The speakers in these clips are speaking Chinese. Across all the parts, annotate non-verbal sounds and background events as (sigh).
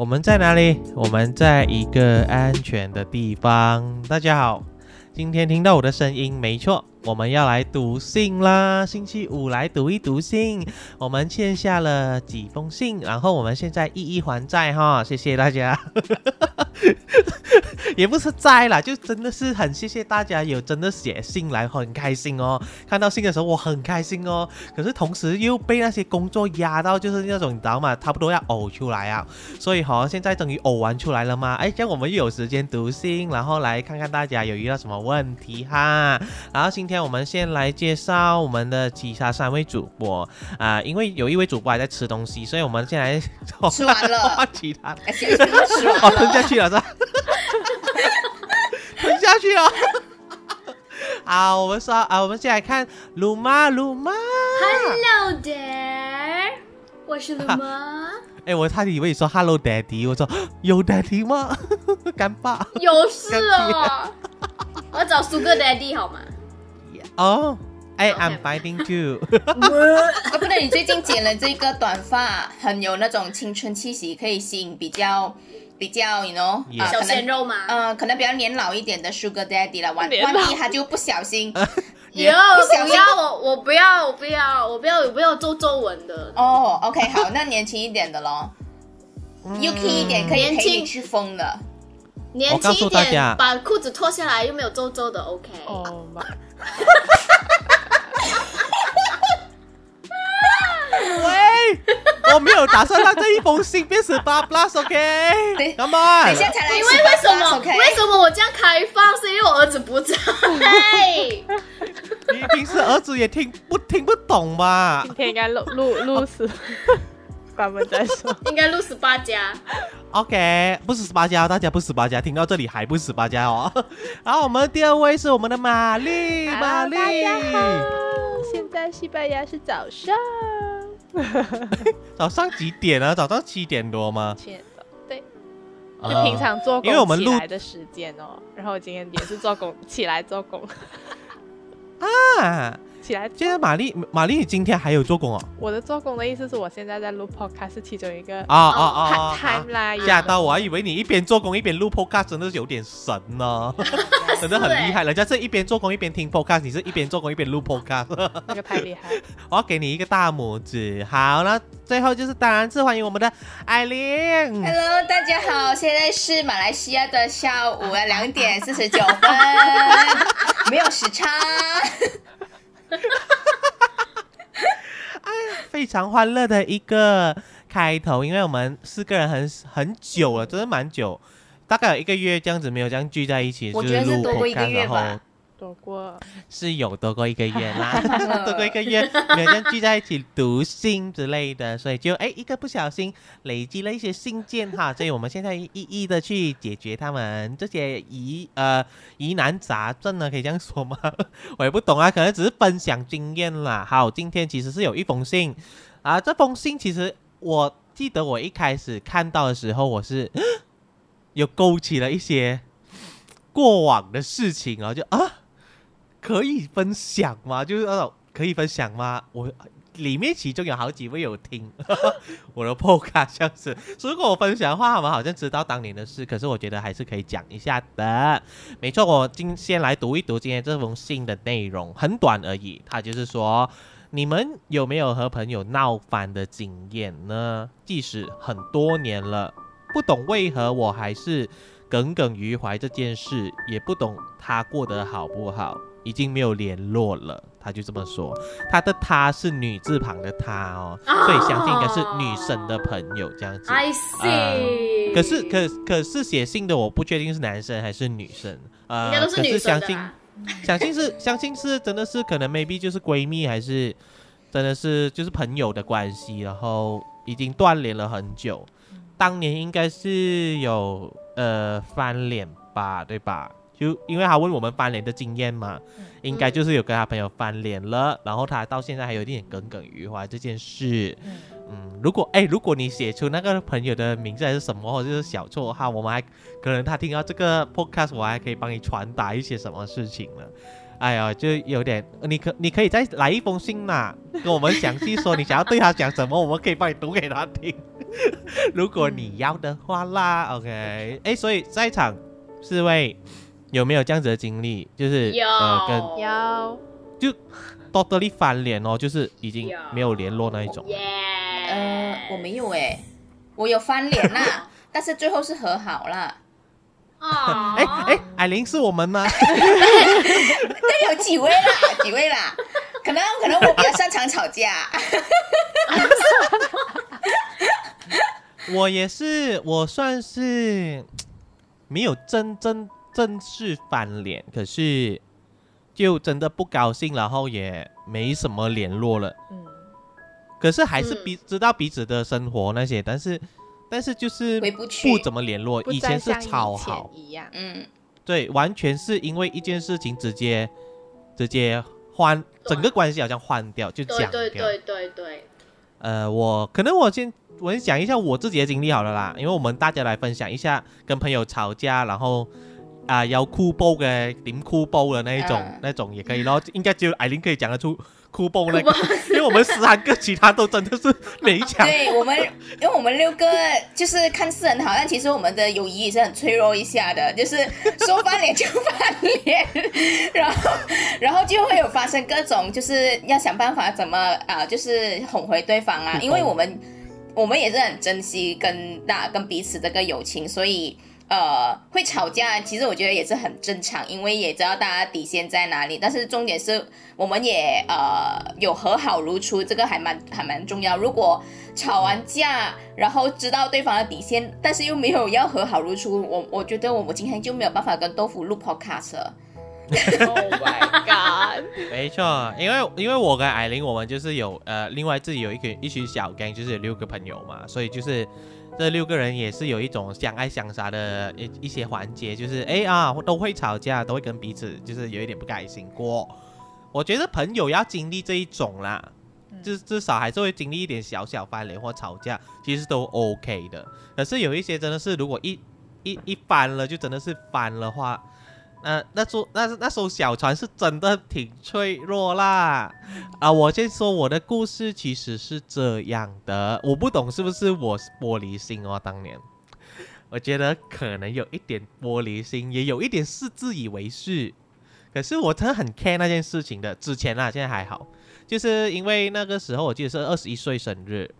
我们在哪里？我们在一个安全的地方。大家好，今天听到我的声音，没错。我们要来读信啦！星期五来读一读信，我们欠下了几封信，然后我们现在一一还债哈！谢谢大家，(laughs) 也不是在啦，就真的是很谢谢大家有真的写信来，很开心哦。看到信的时候我很开心哦，可是同时又被那些工作压到，就是那种你知道吗？差不多要呕出来啊！所以好像现在终于呕完出来了吗？哎，这样我们又有时间读信，然后来看看大家有遇到什么问题哈，然后今。天我们先来介绍我们的其他三位主播啊，因为有一位主播还在吃东西，所以我们先来 (laughs) 吃完了其他，(laughs) 哦，吞下去了是吧？(laughs) 吞下去了。(laughs) 好，我们说啊，我们先来看鲁妈，鲁妈。Hello there，我是鲁妈。哎，我差点以为你说 Hello Daddy，我说 (gasps) 有 Daddy 吗？(laughs) 干爸。有事哦，我要找苏哥 Daddy 好吗？哦，哎，I'm fighting you。啊，不对，你最近剪了这个短发，很有那种青春气息，可以吸引比较比较，you know，小鲜肉嘛？嗯，可能比较年老一点的 Sugar Daddy 了。万万一他就不小心，(laughs) 也不要我，我不要，我不要，我不要，我不要皱皱纹的。哦，OK，好，那年轻一点的咯，UK 一点可以陪你去疯的。年轻一点，把裤子脱下来又没有皱皱的，OK。哦妈。(laughs) (laughs) 喂，我没有打算让这一封信变十八 plus，OK？干嘛？等一下才来。因为为什么？为什么我这样开放？是因为我儿子不在。(laughs) 你平时儿子也听不听不懂吧？今天应该录录录死。(laughs) 关门再说，应该录十八家。OK，不是十八家，大家不十八家，听到这里还不十八家哦。然后我们第二位是我们的玛丽，玛丽，大家好。现在西班牙是早上，(laughs) 早上几点啊？早上七点多吗？七点多，对，就平常做工起来的时间哦。然后今天也是做工起来做工 (laughs) 啊。起来！现在玛丽，玛丽，你今天还有做工哦？我的做工的意思是我现在在录 podcast，是其中一个啊啊啊！time 啦，吓到我还以为你一边做工一边录 podcast，真的是有点神呢，(laughs) 真的很厉害。人家是一边做工一边听 podcast，你是一边做工一边录 (laughs) podcast，那个太厉害。(laughs) 我要给你一个大拇指。好了，最后就是当然是欢迎我们的艾琳。Hello，大家好，现在是马来西亚的下午两点四十九分，没有时差。(laughs) 哎呀，非常欢乐的一个开头，因为我们四个人很很久了，真的蛮久，大概有一个月这样子没有这样聚在一起，我觉得是多过一个月吧。多过是有多过一个月啦，(laughs) 多过一个月，每天聚在一起读信之类的，所以就哎一个不小心累积了一些信件哈，(laughs) 所以我们现在一一的去解决他们这些疑呃疑难杂症呢，可以这样说吗？我也不懂啊，可能只是分享经验啦。好，今天其实是有一封信啊，这封信其实我记得我一开始看到的时候，我是 (laughs) 有勾起了一些过往的事情啊，就啊。可以分享吗？就是那种可以分享吗？我里面其中有好几位有听 (laughs) 我的 podcast，像是如果我分享的话，他们好像知道当年的事。可是我觉得还是可以讲一下的。没错，我今先来读一读今天这封信的内容，很短而已。他就是说，你们有没有和朋友闹翻的经验呢？即使很多年了，不懂为何我还是耿耿于怀这件事，也不懂他过得好不好。已经没有联络了，他就这么说。他的他是女字旁的他哦，所以相信应该是女生的朋友这样子。I see。可是可可是写信的我不确定是男生还是女生。呃，可是相信相信是 (laughs) 相信是真的是可能 maybe 就是闺蜜还是真的是就是朋友的关系，然后已经断联了很久。当年应该是有呃翻脸吧，对吧？就因为他问我们翻脸的经验嘛，应该就是有跟他朋友翻脸了，然后他到现在还有一点耿耿于怀这件事。嗯，如果哎，如果你写出那个朋友的名字还是什么，或者是小绰号，我们还可能他听到这个 podcast，我还可以帮你传达一些什么事情呢？哎呀，就有点，你可你可以再来一封信嘛，跟我们详细说你想要对他讲什么，我们可以帮你读给他听。(laughs) 如果你要的话啦，OK，哎，所以在场四位有没有这样子的经历？就是呃，跟有，就 totally 翻脸哦，就是已经没有联络那一种。呃，我没有哎，我有翻脸啦，(laughs) 但是最后是和好了。哦！哎哎，艾琳是我们吗？都有几位啦，(laughs) 几位啦？可能可能我比较擅长吵架。(laughs) 我也是，我算是没有真真正式翻脸，可是就真的不高兴，然后也没什么联络了。嗯，可是还是彼知道彼此的生活那些，但是但是就是回不去，不怎么联络。以前是超好一样，嗯，对，完全是因为一件事情直接直接换整个关系好像换掉，就讲掉。对对对对。呃，我可能我先。我先讲一下我自己的经历好了啦，因为我们大家来分享一下跟朋友吵架，然后啊有哭爆的点哭爆的那一种，那种也可以咯。(laughs) 应该只有艾琳可以讲得出哭爆那个，因为我们十三个其他都真的是 (laughs) 没讲。对我们，因为我们六个就是看似很好，但其实我们的友谊也是很脆弱一下的，就是说翻脸就翻脸，然后然后就会有发生各种，就是要想办法怎么啊，就是哄回对方啊，因为我们。我们也是很珍惜跟大跟彼此这个友情，所以呃会吵架，其实我觉得也是很正常，因为也知道大家底线在哪里。但是重点是，我们也呃有和好如初，这个还蛮还蛮重要。如果吵完架，然后知道对方的底线，但是又没有要和好如初，我我觉得我们今天就没有办法跟豆腐录 podcast 了。Oh my god！没错，因为因为我跟艾琳，我们就是有呃，另外自己有一个一群小 gang，就是有六个朋友嘛，所以就是这六个人也是有一种相爱相杀的一一些环节，就是哎啊都会吵架，都会跟彼此就是有一点不开心过。我觉得朋友要经历这一种啦，至至少还是会经历一点小小翻脸或吵架，其实都 OK 的。可是有一些真的是，如果一一一翻了，就真的是翻了话。那那艘那那艘小船是真的挺脆弱啦，啊！我先说我的故事，其实是这样的，我不懂是不是我玻璃心哦？当年我觉得可能有一点玻璃心，也有一点是自以为是，可是我真的很 care 那件事情的。之前啊，现在还好，就是因为那个时候我记得是二十一岁生日，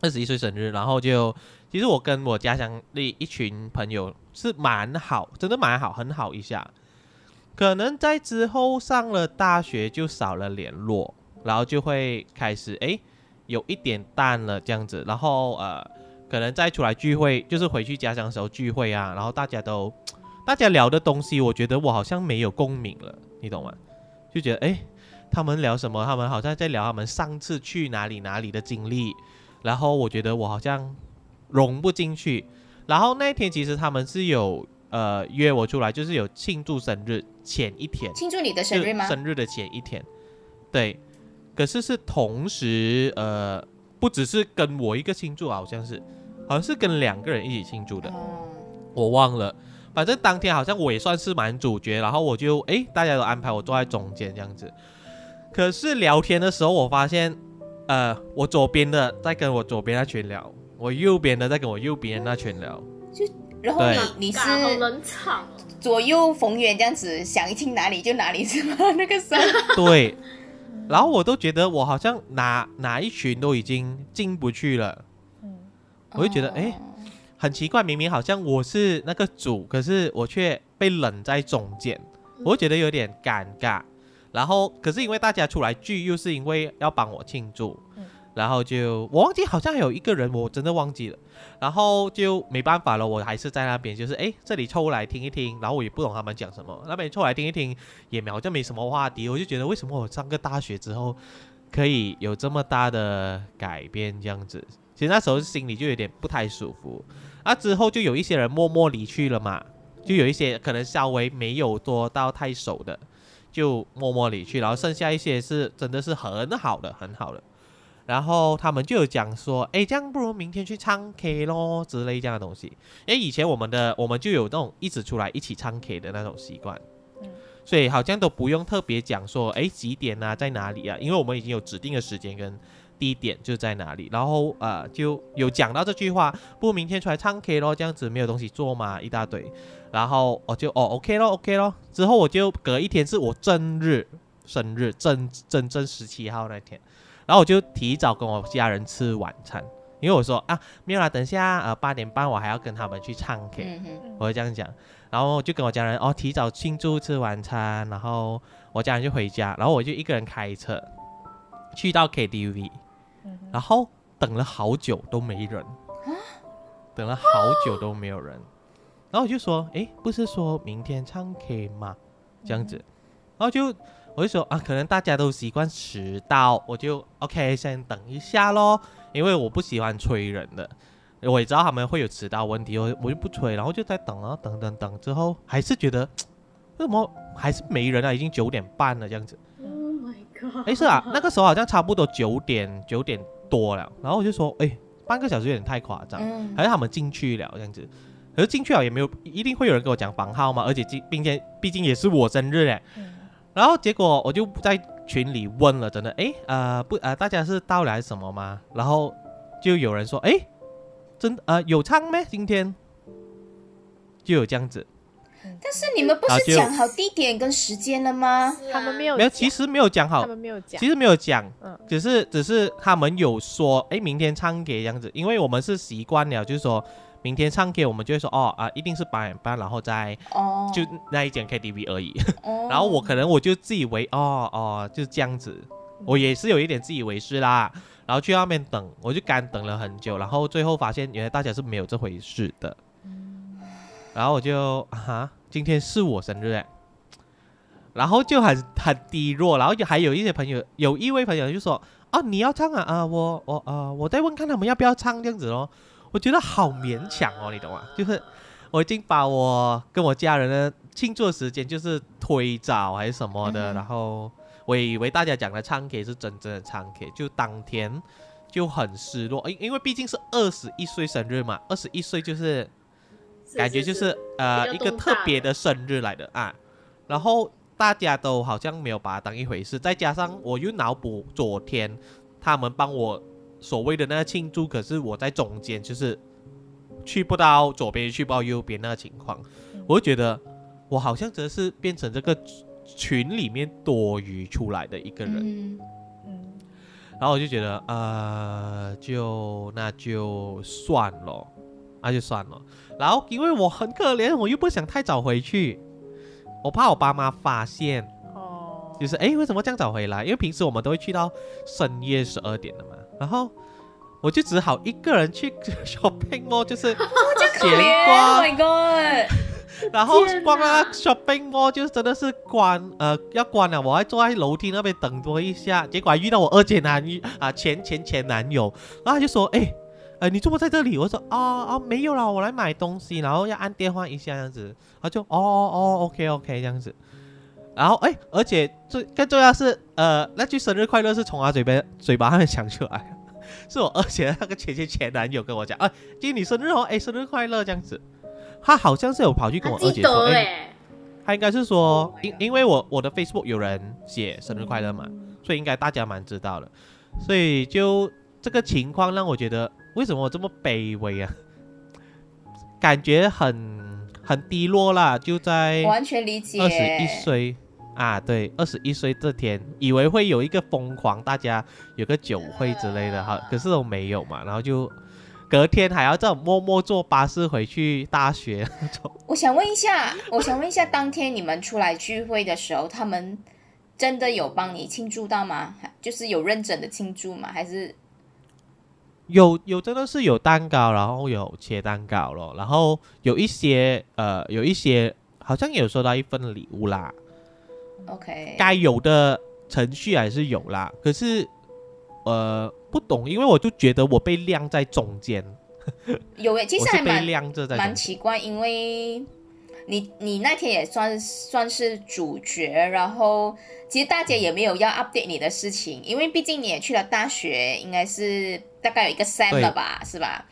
二十一岁生日，然后就。其实我跟我家乡的一群朋友是蛮好，真的蛮好，很好一下。可能在之后上了大学就少了联络，然后就会开始哎有一点淡了这样子。然后呃，可能再出来聚会，就是回去家乡时候聚会啊，然后大家都大家聊的东西，我觉得我好像没有共鸣了，你懂吗？就觉得哎，他们聊什么？他们好像在聊他们上次去哪里哪里的经历，然后我觉得我好像。融不进去，然后那一天其实他们是有呃约我出来，就是有庆祝生日前一天，庆祝你的生日吗？生日的前一天，对，可是是同时呃不只是跟我一个庆祝，好像是好像是跟两个人一起庆祝的，我忘了，反正当天好像我也算是蛮主角，然后我就哎大家都安排我坐在中间这样子，可是聊天的时候我发现呃我左边的在跟我左边那群聊。我右边的在跟我右边那群聊，就然后你你是冷场，左右逢源这样子，想听哪里就哪里是吗？(laughs) 那个声。对，然后我都觉得我好像哪哪一群都已经进不去了，嗯，我就觉得哎，很奇怪，明明好像我是那个主，可是我却被冷在中间，我就觉得有点尴尬。然后可是因为大家出来聚，又是因为要帮我庆祝。然后就我忘记好像有一个人，我真的忘记了。然后就没办法了，我还是在那边，就是哎，这里凑来听一听。然后我也不懂他们讲什么，那边凑来听一听，也好像没什么话题。我就觉得为什么我上个大学之后可以有这么大的改变这样子？其实那时候心里就有点不太舒服。那，之后就有一些人默默离去了嘛，就有一些可能稍微没有多到太熟的，就默默离去。然后剩下一些是真的是很好的，很好的。然后他们就有讲说，哎，这样不如明天去唱 K 咯之类这样的东西。哎，以前我们的我们就有那种一直出来一起唱 K 的那种习惯，所以好像都不用特别讲说，哎，几点啊，在哪里啊？因为我们已经有指定的时间跟地点就在哪里，然后呃就有讲到这句话，不如明天出来唱 K 咯，这样子没有东西做嘛，一大堆，然后我就哦 OK 咯 OK 咯，之后我就隔一天是我正日生日正正正十七号那天，然后我就提早跟我家人吃晚餐，因为我说啊没有啦，等下呃八点半我还要跟他们去唱 K，我会这样讲。然后就跟我家人哦提早庆祝吃晚餐，然后我家人就回家，然后我就一个人开车去到 KTV，然后等了好久都没人，等了好久都没有人，然后我就说，哎，不是说明天唱 K 吗？这样子，然后就我就说啊，可能大家都习惯迟到，我就 OK 先等一下咯，因为我不喜欢催人的。我也知道他们会有迟到问题，我我就不催，然后就在等啊，等等等，之后还是觉得为什么还是没人啊？已经九点半了这样子。Oh my god！哎是啊，那个时候好像差不多九点九点多了，然后我就说，哎，半个小时有点太夸张，还是他们进去了这样子。可是进去了也没有一定会有人跟我讲房号嘛，而且今并且毕竟也是我生日嘞。然后结果我就在群里问了，真的，哎呃不呃大家是到来什么吗？然后就有人说，哎。真呃有唱咩？今天就有这样子，但是你们不是讲好地点跟时间了吗？他们没有，没有，其实没有讲好，他们没有讲，其实没有讲，嗯，只是只是他们有说，哎，明天唱给这样子，因为我们是习惯了，就是说明天唱 K 我们就会说，哦啊，一定是八点半，然后再哦，就那一间 KTV 而已，(laughs) 然后我可能我就自以为，哦哦，就是这样子，我也是有一点自以为是啦。然后去外面等，我就干等了很久，然后最后发现原来大家是没有这回事的。然后我就啊，今天是我生日哎，然后就很很低落，然后就还有一些朋友，有一位朋友就说啊，你要唱啊啊，我我啊，我在问看他们要不要唱这样子咯。我觉得好勉强哦，你懂吗？就是我已经把我跟我家人的庆祝时间就是推早还是什么的，然后。我以为大家讲的唱 K 是真正的唱 K，就当天就很失落，因因为毕竟是二十一岁生日嘛，二十一岁就是感觉就是呃一个特别的生日来的啊，然后大家都好像没有把它当一回事，再加上我又脑补昨天他们帮我所谓的那个庆祝，可是我在中间就是去不到左边去不到右边那个情况，我就觉得我好像真的是变成这个。群里面多余出来的一个人，嗯，然后我就觉得，呃，就那就算了，那就算了。然后因为我很可怜，我又不想太早回去，我怕我爸妈发现，哦，就是哎，为什么这样早回来？因为平时我们都会去到深夜十二点的嘛。然后我就只好一个人去 (laughs) shopping 哦，就是闲逛。Oh my god！(laughs) 然后逛啊 shopping mall 就真的是关呃要关了，我还坐在楼梯那边等多一下，结果还遇到我二姐男友啊前前前男友，然后他就说哎呃你怎么在这里？我说啊啊没有啦，我来买东西，然后要按电话一下这样子，他就哦哦 OK OK 这样子，然后哎而且最更重要是呃那句生日快乐是从他嘴边嘴巴上面讲出来，(laughs) 是我二姐那个前前前男友跟我讲，哎今天你生日哦，哎生日快乐这样子。他好像是有跑去跟我二姐说，哎，他应该是说，因因为我我的 Facebook 有人写生日快乐嘛，所以应该大家蛮知道的，所以就这个情况让我觉得，为什么我这么卑微啊？感觉很很低落啦，就在完全理解。二十一岁啊，对，二十一岁这天，以为会有一个疯狂，大家有个酒会之类的哈，可是都没有嘛，然后就。隔天还要这样默默坐巴士回去大学 (laughs) 那种。我想问一下，我想问一下，当天你们出来聚会的时候，他们真的有帮你庆祝到吗？就是有认真的庆祝吗？还是有有真的是有蛋糕，然后有切蛋糕咯，然后有一些呃有一些好像有收到一份礼物啦。OK，该有的程序还是有啦，可是呃。不懂，因为我就觉得我被晾在中间。(laughs) 有诶，其实还蛮蛮奇怪，因为你你那天也算算是主角，然后其实大家也没有要 update 你的事情，因为毕竟你也去了大学，应该是大概有一个 sem 了吧，是吧？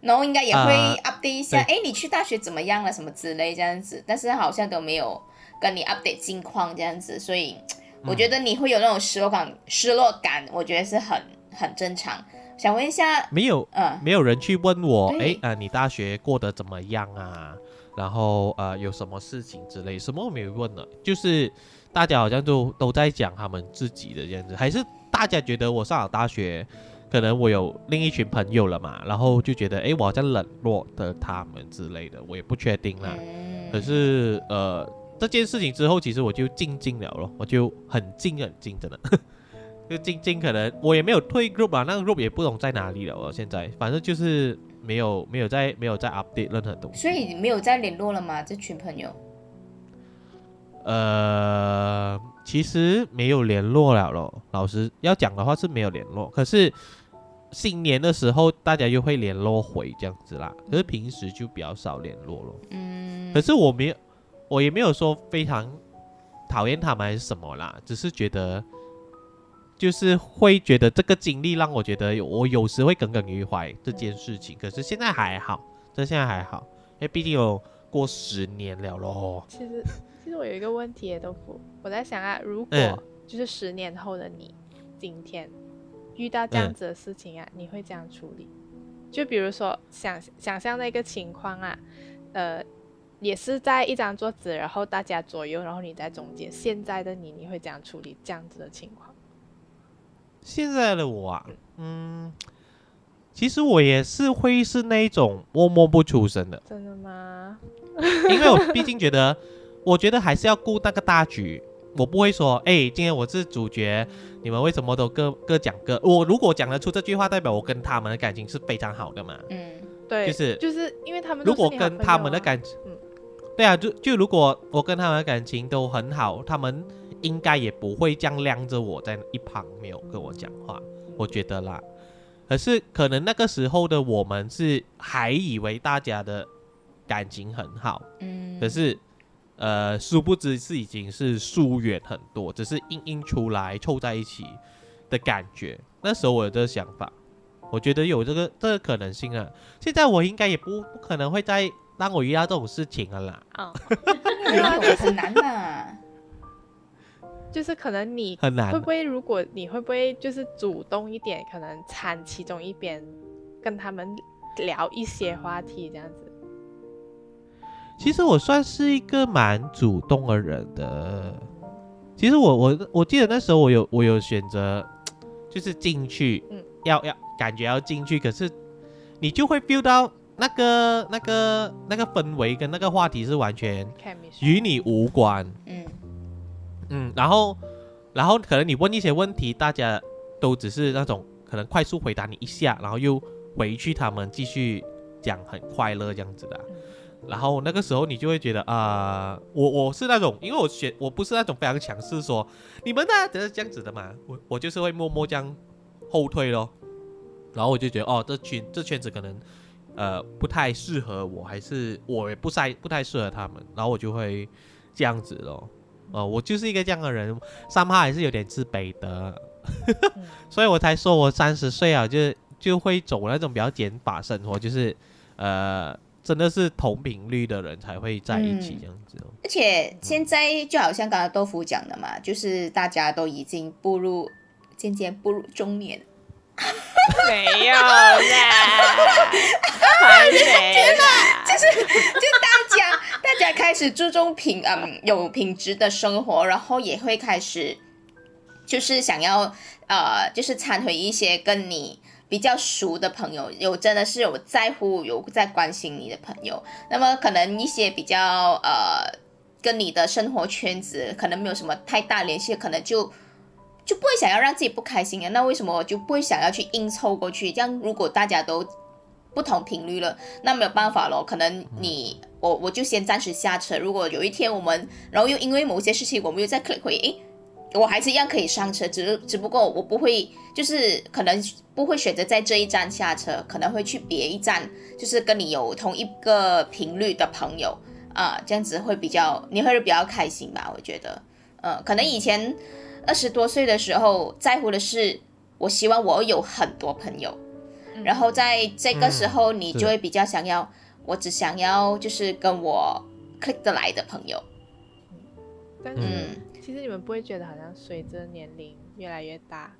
然后应该也会 update 一下，哎，你去大学怎么样了，什么之类这样子，但是好像都没有跟你 update 近况这样子，所以我觉得你会有那种失落感，失落感，我觉得是很很正常。想问一下，没有，呃，没有人去问我，哎，呃，你大学过得怎么样啊？然后呃，有什么事情之类，什么我没有问了，就是大家好像都都在讲他们自己的这样子，还是大家觉得我上了大学，可能我有另一群朋友了嘛，然后就觉得，哎，我好像冷落的他们之类的，我也不确定啦。可是呃，这件事情之后，其实我就静静了咯，我就很静很静，真的，(laughs) 就静静，可能我也没有退 group 啊，那个 group 也不懂在哪里了，我现在反正就是。没有没有在没有在 update 任何东西，所以没有再联络了吗？这群朋友？呃，其实没有联络了咯。老实要讲的话是没有联络，可是新年的时候大家又会联络回这样子啦。可是平时就比较少联络咯。嗯。可是我没有，我也没有说非常讨厌他们还是什么啦，只是觉得。就是会觉得这个经历让我觉得我有时会耿耿于怀这件事情，可是现在还好，这现在还好，因为毕竟有过十年了咯。其实，其实我有一个问题，豆腐，我在想啊，如果就是十年后的你，今天遇到这样子的事情啊，你会这样处理？就比如说想想象那个情况啊，呃，也是在一张桌子，然后大家左右，然后你在中间，现在的你，你会怎样处理这样子的情况？现在的我啊，嗯，其实我也是会是那一种默默不出声的。真的吗？(laughs) 因为我毕竟觉得，我觉得还是要顾那个大局。我不会说，哎，今天我是主角，你们为什么都各各讲各？我如果讲得出这句话，代表我跟他们的感情是非常好的嘛。嗯，对，就是就是因为他们如果跟他们的感情，嗯，对啊，就就如果我跟他们的感情都很好，他们。应该也不会这样晾着我在一旁没有跟我讲话，我觉得啦。可是可能那个时候的我们是还以为大家的感情很好，嗯，可是呃，殊不知是已经是疏远很多，只是硬硬出来凑在一起的感觉。那时候我有这个想法，我觉得有这个这个可能性啊。现在我应该也不不可能会再让我遇到这种事情了啦。啊，很难的。就是可能你会不会，如果你会不会就是主动一点，可能掺其中一边，跟他们聊一些话题这样子。其实我算是一个蛮主动的人的。其实我我我记得那时候我有我有选择，就是进去，嗯，要要感觉要进去，可是你就会 feel 到那个那个那个氛围跟那个话题是完全与你无关，嗯。嗯，然后，然后可能你问一些问题，大家都只是那种可能快速回答你一下，然后又回去，他们继续讲很快乐这样子的。然后那个时候你就会觉得啊，我我是那种，因为我选我不是那种非常强势说你们呢只是这样子的嘛，我我就是会默默这样后退咯。然后我就觉得哦，这圈这圈子可能呃不太适合我，还是我也不太不太适合他们，然后我就会这样子咯。哦，我就是一个这样的人，三八还是有点自卑的，(laughs) 所以我才说我三十岁啊，就就会走那种比较减法生活，就是呃，真的是同频率的人才会在一起这样子。而且现在就好像刚刚豆腐讲的嘛，就是大家都已经步入渐渐步入中年。(laughs) 没有啦，还没啦，就是就大家大家开始注重品嗯有品质的生活，然后也会开始就是想要呃就是参回一些跟你比较熟的朋友，有真的是有在乎有在关心你的朋友，那么可能一些比较呃跟你的生活圈子可能没有什么太大联系，可能就。就不会想要让自己不开心啊？那为什么我就不会想要去硬凑过去？这样如果大家都不同频率了，那没有办法咯。可能你我我就先暂时下车。如果有一天我们，然后又因为某些事情，我们又再 click 回，诶，我还是一样可以上车，只只不过我不会，就是可能不会选择在这一站下车，可能会去别一站，就是跟你有同一个频率的朋友啊，这样子会比较你会比较开心吧？我觉得，嗯，可能以前。二十多岁的时候，在乎的是，我希望我有很多朋友，然后在这个时候，你就会比较想要，我只想要就是跟我 click 得来的朋友，但是嗯。其实你们不会觉得好像随着年龄越来越大，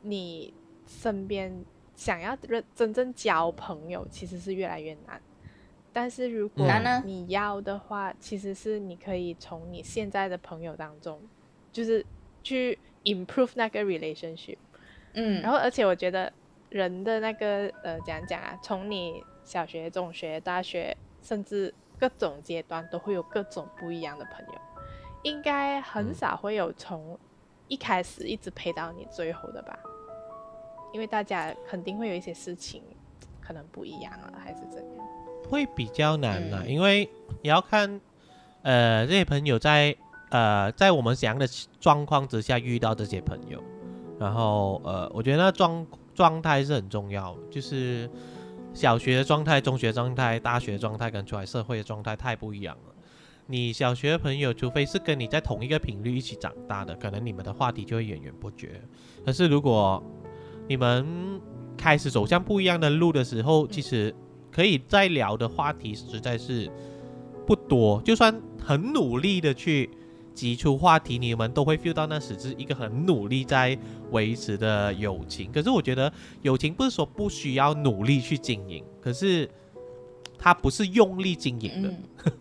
你身边想要认真正交朋友其实是越来越难。但是如果你要的话，其实是你可以从你现在的朋友当中，就是去 improve 那个 relationship。嗯，然后，而且我觉得人的那个呃，怎样讲啊？从你小学、中学、大学，甚至各种阶段，都会有各种不一样的朋友，应该很嗯少会有从一开始一直陪到你最后的吧？因为大家肯定会有一些事情可能不一样了，还是怎样？会比较难啦，嗯因为也要看，呃，这些朋友在呃在我们怎样的状况之下遇到这些朋友，然后呃，我觉得那状状态是很重要，就是小学的状态、中学状态、大学状态跟出来社会的状态太不一样了。你小学的朋友，除非是跟你在同一个频率一起长大的，可能你们的话题就会源源不绝。可是如果你们开始走向不一样的路的时候，其实可以再聊的话题实在是不多。就算很努力的去挤出话题，你们都会 feel 到那只是一个很努力在维持的友情。可是我觉得友情不是说不需要努力去经营，可是它不是用力经营的。(laughs)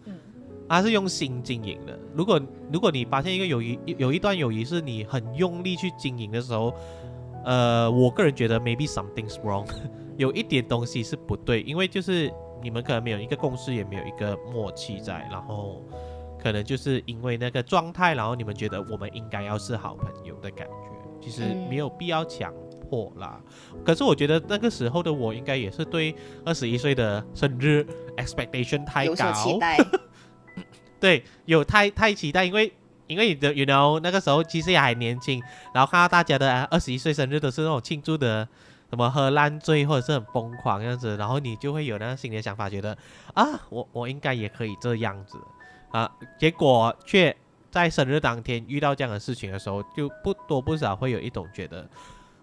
它是用心经营的。如果如果你发现一个友谊有一段友谊是你很用力去经营的时候，呃，我个人觉得 maybe something's wrong，(laughs) 有一点东西是不对，因为就是你们可能没有一个共识，也没有一个默契在，然后可能就是因为那个状态，然后你们觉得我们应该要是好朋友的感觉，其实嗯。没有必要强迫啦。可是我觉得那个时候的我应该也是对二十一岁的生日 expectation 太有所高，期待，(laughs) 对，有太太期待，因为因为你的 you know 那个时候其实也还年轻，然后看到大家的二十一岁生日都是那种庆祝的，什么喝烂醉或者是很疯狂这样子，然后你就会有那个心里的想法，觉得啊，我我应该也可以这样子啊，结果却在生日当天遇到这样的事情的时候，就不多不少会有一种觉得。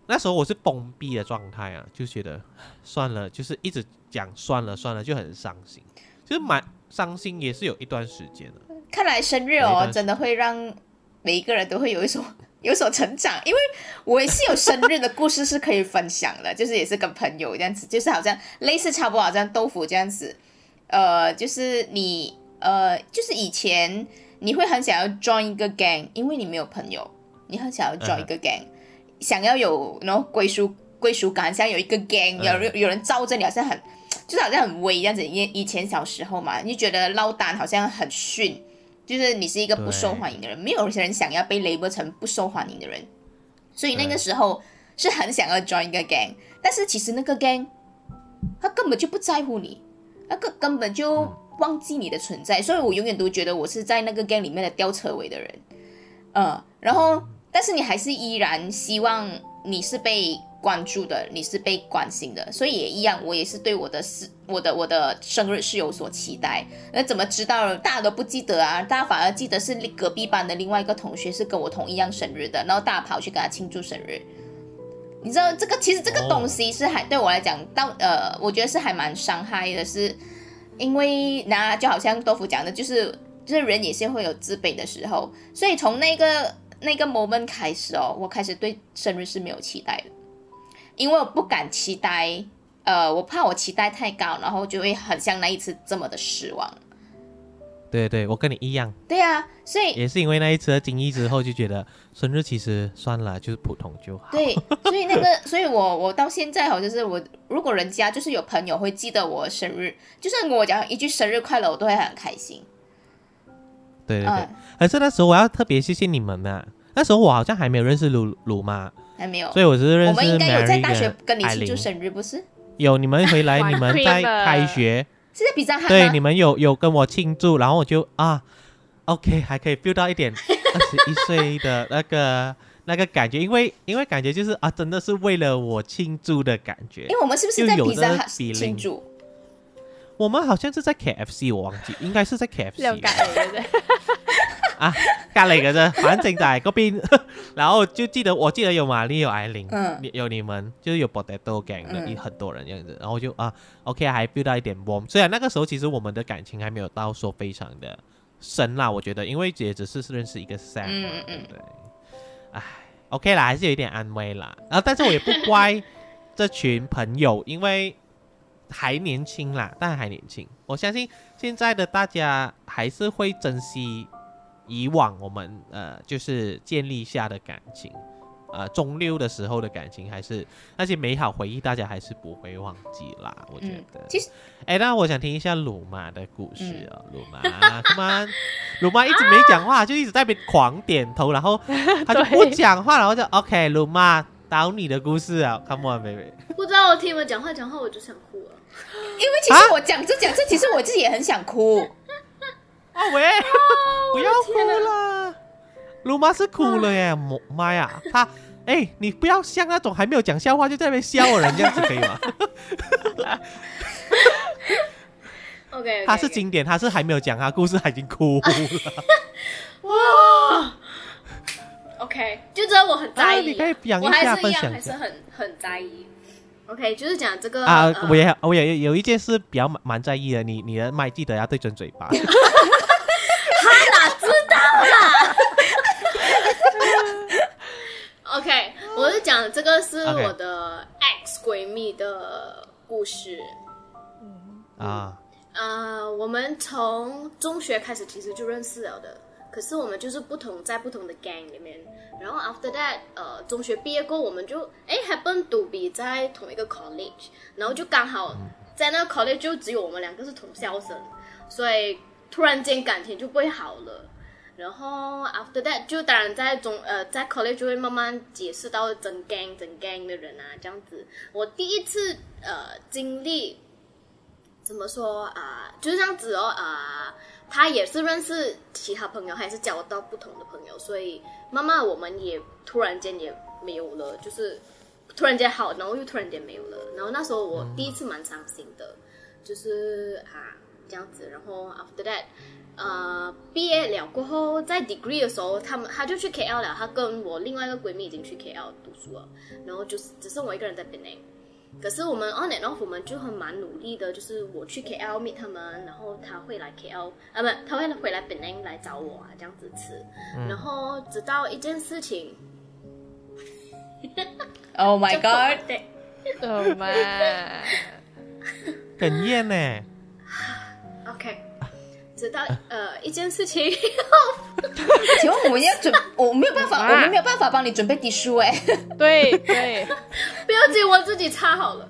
那时候我是封闭的状态啊，就觉得算了，就是一直讲算了算了，就很伤心，就是蛮伤心，也是有一段时间的。看来生日哦真的会让每一个人都会有一所有所成长，因为我也是有生日的故事是可以分享的，就是也是跟朋友这样子，就是好像类似差不多好像豆腐这样子，呃，就是你呃，就是以前你会很想要 join 一个 gang，因为你没有朋友，你很想要 join 一个 gang，、想要有然后归属归属感，像有一个 gang，有人有人罩着你，好像很。就是好像很威这样子，因以前小时候嘛，你就觉得落单好像很逊，就是你是一个不受欢迎的人，没有人想要被 label 成不受欢迎的人，所以那个时候是很想要 join 一个 gang，但是其实那个 gang 他根本就不在乎你，那个根本就忘记你的存在，所以我永远都觉得我是在那个 gang 里面的吊车尾的人，嗯，然后但是你还是依然希望你是被关注的，你是被关心的，所以也一样，我也是对我的是我的我的生日是有所期待。那怎么知道大家都不记得啊？大家反而记得是隔壁班的另外一个同学是跟我同一样生日的，然后大家跑去给他庆祝生日。你知道这个其实这个东西是还对我来讲到呃，我觉得是还蛮伤害的，是因为那就好像豆腐讲的，就是就是人也是会有自卑的时候，所以从那个那个 moment 开始哦，我开始对生日是没有期待的，因为我不敢期待，呃，我怕我期待太高，然后就会很像那一次这么的失望。对对，我跟你一样，对啊，所以也是因为那一次的经历之后，就觉得生日其实算了，就是普通就好。对，所以那个，所以我我到现在好，就是我如果人家就是有朋友会记得我生日，就算跟我讲一句生日快乐，我都会很开心。对对对，嗯，而是那时候我要特别谢谢你们呐、那时候我好像还没有认识鲁鲁嘛，还没有。所以我只是认识我们应该有在大学跟你庆祝生日，不是？有你们回来，你们 (laughs) 在开学，是在比赛汉？对你们有有跟我庆祝，然后我就啊，OK，还可以 feel 到一点 (laughs) 二十一岁的那个那个感觉，因为因为感觉就是啊，真的是为了我庆祝的感觉因。为我们是不是有那个比赛汉庆祝？我们好像是在 KFC，我忘记，应该是在 KFC 兩隔離嘅啫。(laughs) 啊，隔離嘅啫，反正就係嗰邊。(laughs) 然后就记得，我记得有玛丽，有艾琳，嗯有你们，就是有 Potato Gang 的，嗯一很多人這樣子。然后就啊，OK，还 feel 到一点 warm。雖然那个时候其实我们的感情还没有到说非常的深啦，我觉得，因为也只是认识一个 Sam，嗯嘛嗯嗯对？唉，OK 啦，还是有一点安慰啦。然啊，但是我也不怪 (laughs) 这群朋友，因为还年轻啦，但还年轻。我相信现在的大家还是会珍惜以往我们呃就是建立下的感情。呃，中六的时候的感情，还是那些美好回忆，大家还是不会忘记啦。我觉嗯得，，其实哎，那我想听一下鲁妈的故事哦，鲁妈，come on，鲁妈一直没讲话，就一直在那边狂点头，然后他就不 (laughs) 对讲话，然后就 OK，鲁妈，到你的故事啊，come on，baby，不知道我听你们讲话讲话我就想哭了。因为其实我讲着讲着，其实我自己也很想哭。啊喂，不要哭了，鲁妈是哭了耶，妈妈呀，她。哎，你不要像那种还没有讲笑话就在那边笑人这样子可以吗？(laughs) OK，他是经典，他是还没有讲他故事，他已经哭了。(laughs) 哇，OK，就知道我很在意、啊你可以讲一我还下是一样，还是很很在意。OK，就是讲这个啊呃，我也我也有一件事比较蛮蛮在意的，你你的麦记得要对准嘴巴。(laughs) 他哪知道啦？(laughs) OK，我是讲这个是我的 ex 闺蜜的故事。啊，呃，我们从中学开始其实就认识了的，可是我们就是不同在不同的 gang 里面。然后 after that，呃，中学毕业过，我们就哎 happen to be 在同一个 college，然后就刚好在那个 college 就只有我们两个是同校生，所以突然间感情就不会好了。然后 after that 就当然在中呃在 college 就会慢慢解释到整 gang 整 gang 的人啊这样子。我第一次呃经历怎么说啊、就是这样子哦啊、他也是认识其他朋友，还是交到不同的朋友，所以慢慢我们也突然间也没有了，就是突然间好，然后又突然间没有了。然后那时候我第一次蛮伤心的，就是啊这样子。然后 after that，呃，毕业了过后，在 degree 的时候，他们他就去 KL 了，他跟我另外一个闺蜜已经去 KL 读书了，然后就是只剩我一个人在 Penang。可是我们 on and off 我们就很蛮努力的，就是我去 KL meet 他们，然后他会来 KL 啊，不，他会回来 Penang 来找我啊，这样子吃。然后直到一件事情 Oh my (laughs) god！对，哦妈，哽咽呢。直到呃一件事情，(laughs) 请问我们要准，我没有办法，我们没有办法帮你准备底书哎。对对，(laughs) 不要紧，我自己擦好了。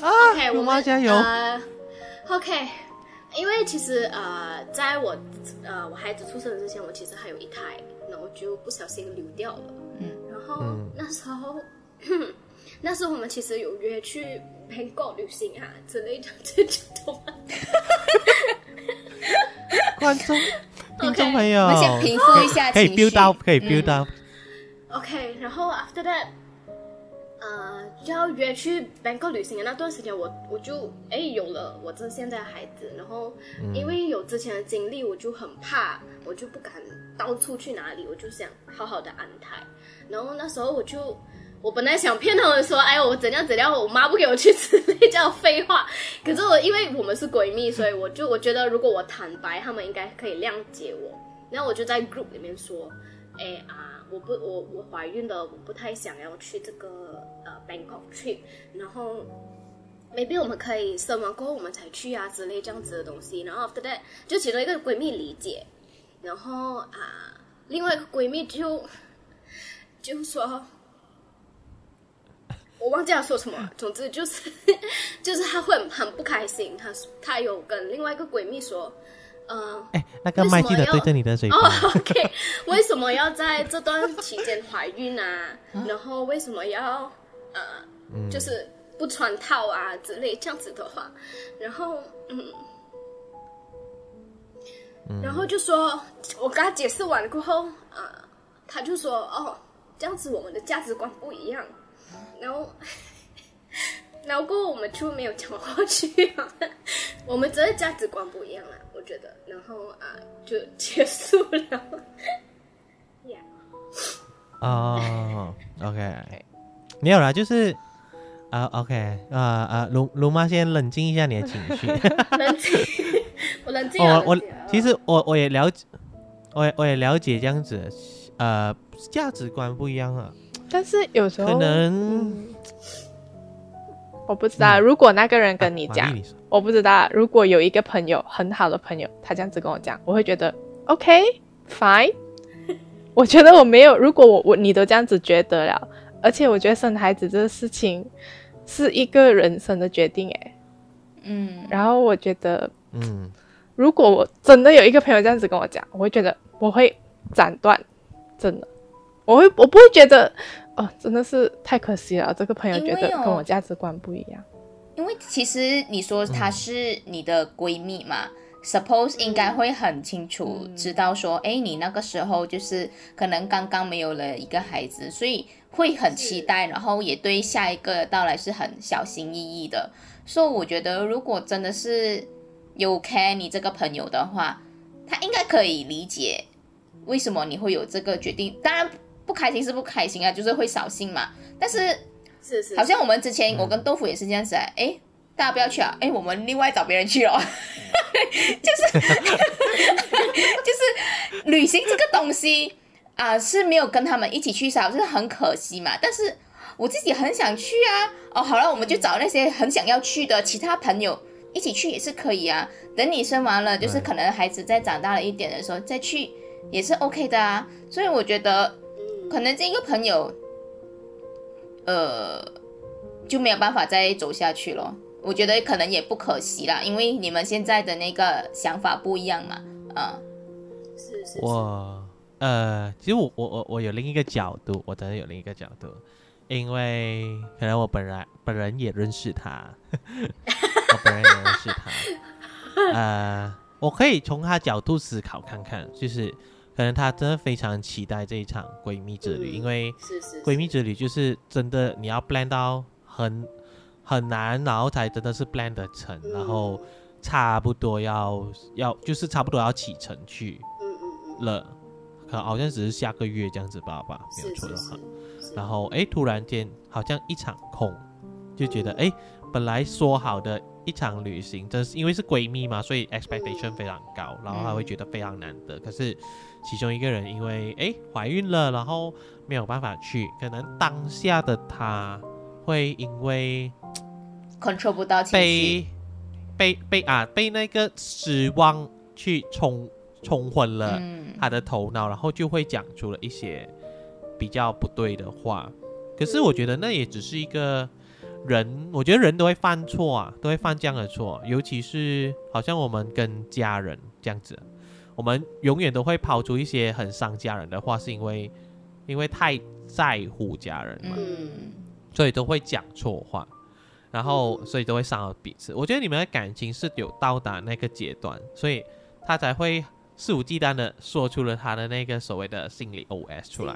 啊 OK，我鲁妈们加油！呃 OK，因为其实呃，在我呃我孩子出生之前，我其实还有一胎，然后就不小心流掉了。嗯，然后、嗯那时候。那时候我们其实有约去 Bangkok 旅行啊之类的，这种懂吗？观众、听众朋友，我们先平复一下可以情绪 build up，可以嗯 build up。OK，然后 after that，呃，要约去 Bangkok 旅行的那段时间，我我就哎有了我这现在的孩子，然后因为有之前的经历，我就很怕，我就不敢到处去哪里，我就想好好的安胎。然后那时候我就。我本来想骗他们说，哎，我怎样怎样，我妈不给我去之类 (laughs) 这样废话。可是我因为我们是闺蜜，所以我就我觉得如果我坦白，他们应该可以谅解我。然后我就在 group 里面说，哎啊，我不我我怀孕了，我不太想要去这个呃 Bangkok trip，然后 maybe 我们可以生完过后我们才去啊之类这样子的东西。然后 after that 就其中一个闺蜜理解，然后啊另外一个闺蜜就就说。我忘记他说什么，总之就是 (laughs) 就是他会很很不开心，他他有跟另外一个闺蜜说，嗯、哎，那个麦记得对着你的嘴巴。(laughs) 哦，OK，为什么要在这段期间怀孕啊？然后为什么要呃，嗯。就是不穿套啊之类这样子的话，然后嗯，然后就说，我跟他解释完过后，呃，他就说哦，这样子我们的价值观不一样，然后。(laughs) 然后过后我们就没有讲下去了，我们真的价值观不一样了，我觉得。然后啊，就结束了。哦，OK，没有啦，就是啊，OK，啊啊，龙龙妈先冷静一下你的情绪。(laughs) 冷静，我冷静了。我我其实我我也了解，我也我也了解这样子，呃，价值观不一样啊，但是有时候可能嗯我不知道，如果那个人跟你讲啊，你我不知道，如果有一个朋友很好的朋友，他这样子跟我讲，我会觉得 OK fine。(laughs) 我觉得我没有，如果我我你都这样子觉得了，而且我觉得生孩子这个事情是一个人生的决定诶。嗯，然后我觉得，嗯，如果我真的有一个朋友这样子跟我讲，我会觉得我会斩断，真的，我会我不会觉得哦，真的是太可惜了，这个朋友觉得跟我价值观不一样。因为其实你说她是你的闺蜜嘛、s u p p o s e 应该会很清楚知道说，哎、你那个时候就是可能刚刚没有了一个孩子，所以会很期待，然后也对下一个到来是很小心翼翼的。所以我觉得，如果真的是有 care 你这个朋友的话，他应该可以理解为什么你会有这个决定。当然不开心是不开心啊，就是会扫兴嘛。但是是是，好像我们之前我跟豆腐也是这样子、啊，哎，大家不要去啊，哎，我们另外找别人去哦，(laughs) 就是就是旅行这个东西啊、是没有跟他们一起去扫，就是很可惜嘛。但是我自己很想去啊，哦，好了，我们就找那些很想要去的其他朋友一起去也是可以啊。等你生完了，就是可能孩子再长大了一点的时候再去也是 OK 的啊。所以我觉得嗯可能这个朋友，呃，就没有办法再走下去了。我觉得可能也不可惜啦，因为你们现在的那个想法不一样嘛，啊、是是是，我呃，其实我我我我有另一个角度，我真的有另一个角度，因为可能我本来本人也认识他，(laughs) 我本人也认识他，呃，我可以从他角度思考看看，就是可能她真的非常期待这一场闺蜜之旅，嗯因为闺蜜之旅就是真的你要 plan 到很很难，然后才真的是 plan 得成，嗯然后差不多要要就是差不多要启程去。嗯嗯嗯，了，可能好像只是下个月这样子吧吧，没有错的话。然后哎，突然间好像一场空，就觉得哎，本来说好的一场旅行，真是因为是闺蜜嘛，所以 expectation 嗯非常高，然后她会觉得非常难得。可是其中一个人因为哎怀孕了，然后没有办法去，可能当下的他会因为 control 不到情绪被，被被啊被那个失望去冲冲昏了。嗯，他的头脑，然后就会讲出了一些比较不对的话。可是我觉得那也只是一个人，我觉得人都会犯错啊，都会犯这样的错，尤其是好像我们跟家人这样子，我们永远都会抛出一些很伤家人的话，是因为因为太在乎家人嘛，嗯，所以都会讲错话。然后，所以都会伤到彼此。我觉得你们的感情是有到达那个阶段，所以他才会肆无忌惮的说出了他的那个所谓的心理 OS 出来，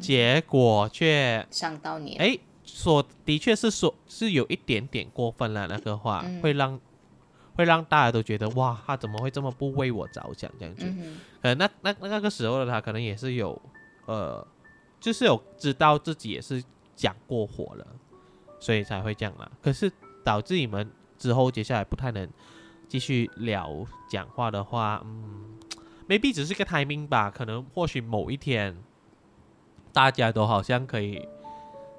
结果却伤到你。了，哎说的确是说是有一点点过分了，那个话、嗯。会让会让大家都觉得哇，他怎么会这么不为我着想这样子？可能那那那那个时候的他可能也是有呃，就是有知道自己也是讲过火了，所以才会这样啦。可是导致你们之后接下来不太能继续聊讲话的话，嗯，maybe 只是个 timing 吧。可能或许某一天，大家都好像可以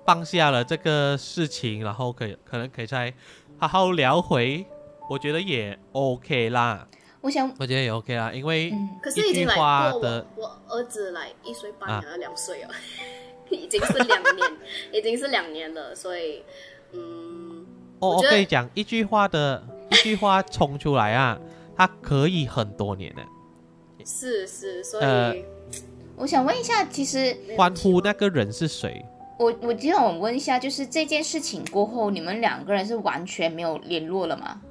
放下了这个事情，然后可以可能可以再好好聊回。我觉得也 OK 啦，我想，我觉得也 OK 啦，因为嗯，可是已经来过的我我儿子来一岁半啊了，两岁了，(laughs) 已经是两年，已经是两年了，所以嗯，哦，我我觉得跟你讲，一句话的一句话冲出来啊，它可以很多年的。是是，所以、呃我想问一下，其实欢呼那个人是谁？我我就想问一下，就是这件事情过后，你们两个人是完全没有联络了吗？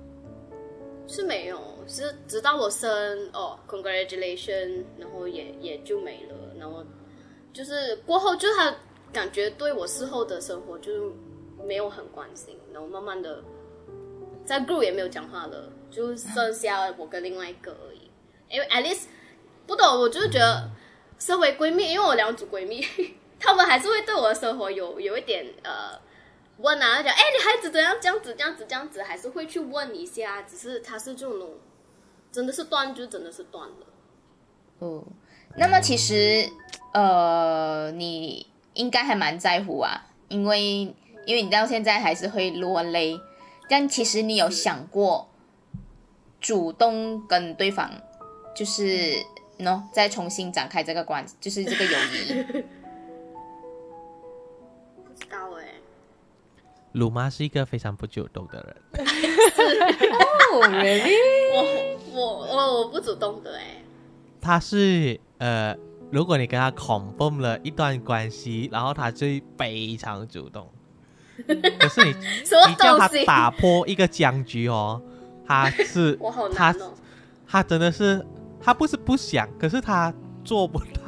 是没有，是直到我生哦，congratulation，然后也也就没了，然后就是过后就他感觉对我事后的生活就没有很关心，然后慢慢的在 group 也没有讲话了，就剩下我跟另外一个而已。因为 at least 不懂，我就是觉得身为闺蜜，因为我两组闺蜜，(laughs) 她们还是会对我的生活有有一点呃问啊，讲哎，你孩子怎样这样子这样子这样子，还是会去问一下，只是他是这种，真的是断就真的是断了。哦，那么其实呃，你应该还蛮在乎啊，因为因为你到现在还是会落泪，但其实你有想过主动跟对方，就是喏，再重新展开这个关，就是这个友谊。(laughs) 鲁妈是一个非常不主动的人。哦，(laughs) really？我我我我不主动的哎。他是呃，如果你跟他 confirm 了一段关系，然后他就非常主动。(laughs) 可是你你叫他打破一个僵局哦，他是 (laughs) 他他真的是他不是不想，可是他做不到。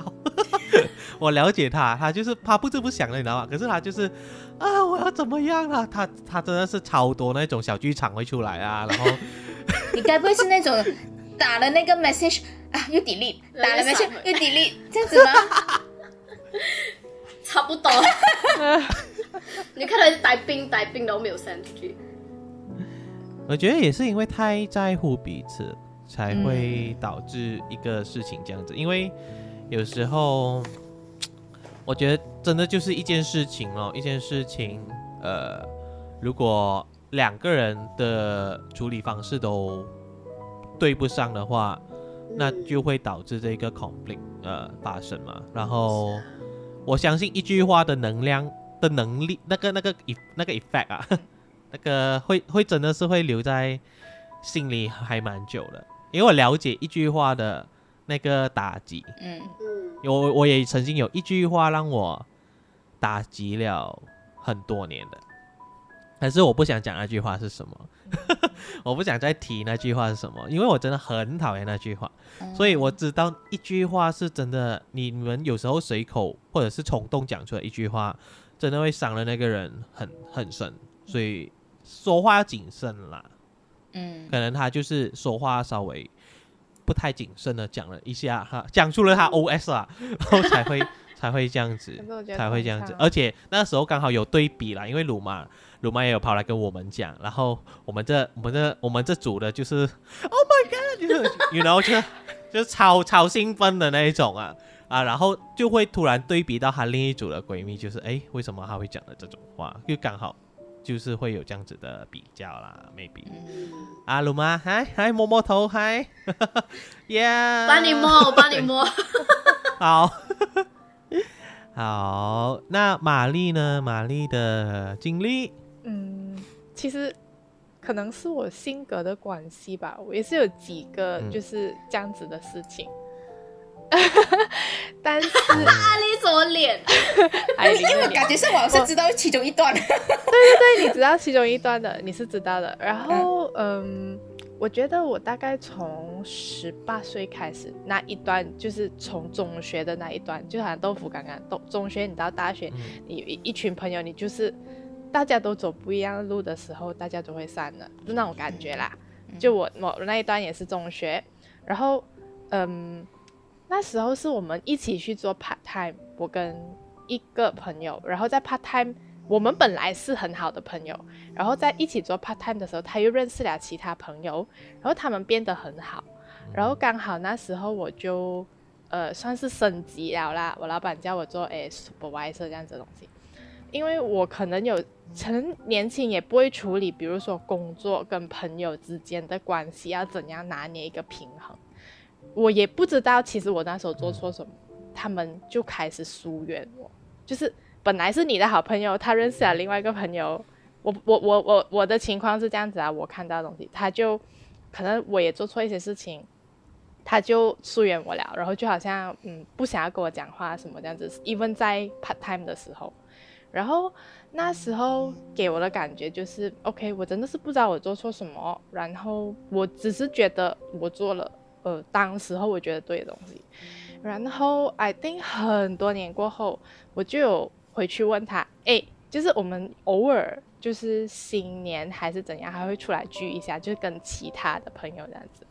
(laughs) 我了解他，他就是他不知不想的，你知道吗？可是他就是啊，我要怎么样啊？他他真的是超多那种小剧场会出来啊，然后 (laughs) 你该不会是那种打了那个 message？啊，又 delete，打了没去，又 delete，这样子吗？(laughs) 差不多。你看来带兵带兵都没有删出去。我觉得也是因为太在乎彼此，才会导致一个事情这样子。因为有时候，我觉得真的就是一件事情哦，一件事情，呃，如果两个人的处理方式都对不上的话。那就会导致这个 conflict 呃发生嘛，然后我相信一句话的能量的能力，那个那个那个 effect 啊，那个会会真的是会留在心里还蛮久的，因为我了解一句话的那个打击，嗯。嗯，我我也曾经有一句话让我打击了很多年的，可是我不想讲那句话是什么。(laughs) 我不想再提那句话是什么，因为我真的很讨厌那句话，所以我知道一句话是真的，你们有时候随口或者是冲动讲出来一句话，真的会伤了那个人很很深，所以说话要谨慎啦。嗯，可能他就是说话稍微不太谨慎的讲了一下哈，讲出了他 O S 啊，然后才会 (laughs) 才会这样子，才会这样子，而且那时候刚好有对比啦，因为鲁马。鲁妈也有跑来跟我们讲，然后我们这、我们这、我们这组的就是，Oh my God，就是，you know 就就超超兴奋的那一种啊啊，然后就会突然对比到她另一组的闺蜜，就是哎，为什么她会讲的这种话？就刚好就是会有这样子的比较啦，maybe。阿，鲁妈，嗨嗨，摸摸头，嗨，(laughs) Yeah，帮你摸，我帮你摸，(laughs) 好。(laughs) 好，那玛丽呢？玛丽的经历。嗯，其实可能是我性格的关系吧，我也是有几个就是这样子的事情。(laughs) 但是阿丽怎么脸？(laughs) 因为感觉是我是知道其中一段。(laughs) 对对对，你知道其中一段的，你是知道的。然后嗯，我觉得我大概从十八岁开始那一段，就是从中学的那一段，就好像豆腐刚刚中中学，你到大学，你一一群朋友，你就是。大家都走不一样的路的时候，大家都会散了，就那种感觉啦。就我我那一段也是中学，然后嗯，那时候是我们一起去做 part time，我跟一个朋友，然后在 part time，我们本来是很好的朋友，然后在一起做 part time 的时候，他又认识了其他朋友，然后他们变得很好，然后刚好那时候我就呃算是升级了啦，我老板叫我做诶 supervisor 这样子的东西，因为我可能有。成年轻也不会处理，比如说工作跟朋友之间的关系要怎样拿捏一个平衡。我也不知道，其实我那时候做错什么，他们就开始疏远我。就是本来是你的好朋友，他认识了另外一个朋友。我 (laughs) 我我我我的情况是这样子啊，我看到东西，他就可能我也做错一些事情，他就疏远我了，然后就好像嗯不想要跟我讲话什么这样子。even 在 part time 的时候，然后。那时候给我的感觉就是，OK，我真的是不知道我做错什么，然后我只是觉得我做了，呃，当时候我觉得对的东西，然后 I think 很多年过后，我就有回去问他，哎，就是我们偶尔就是新年还是怎样，还会出来聚一下，就是跟其他的朋友这样子。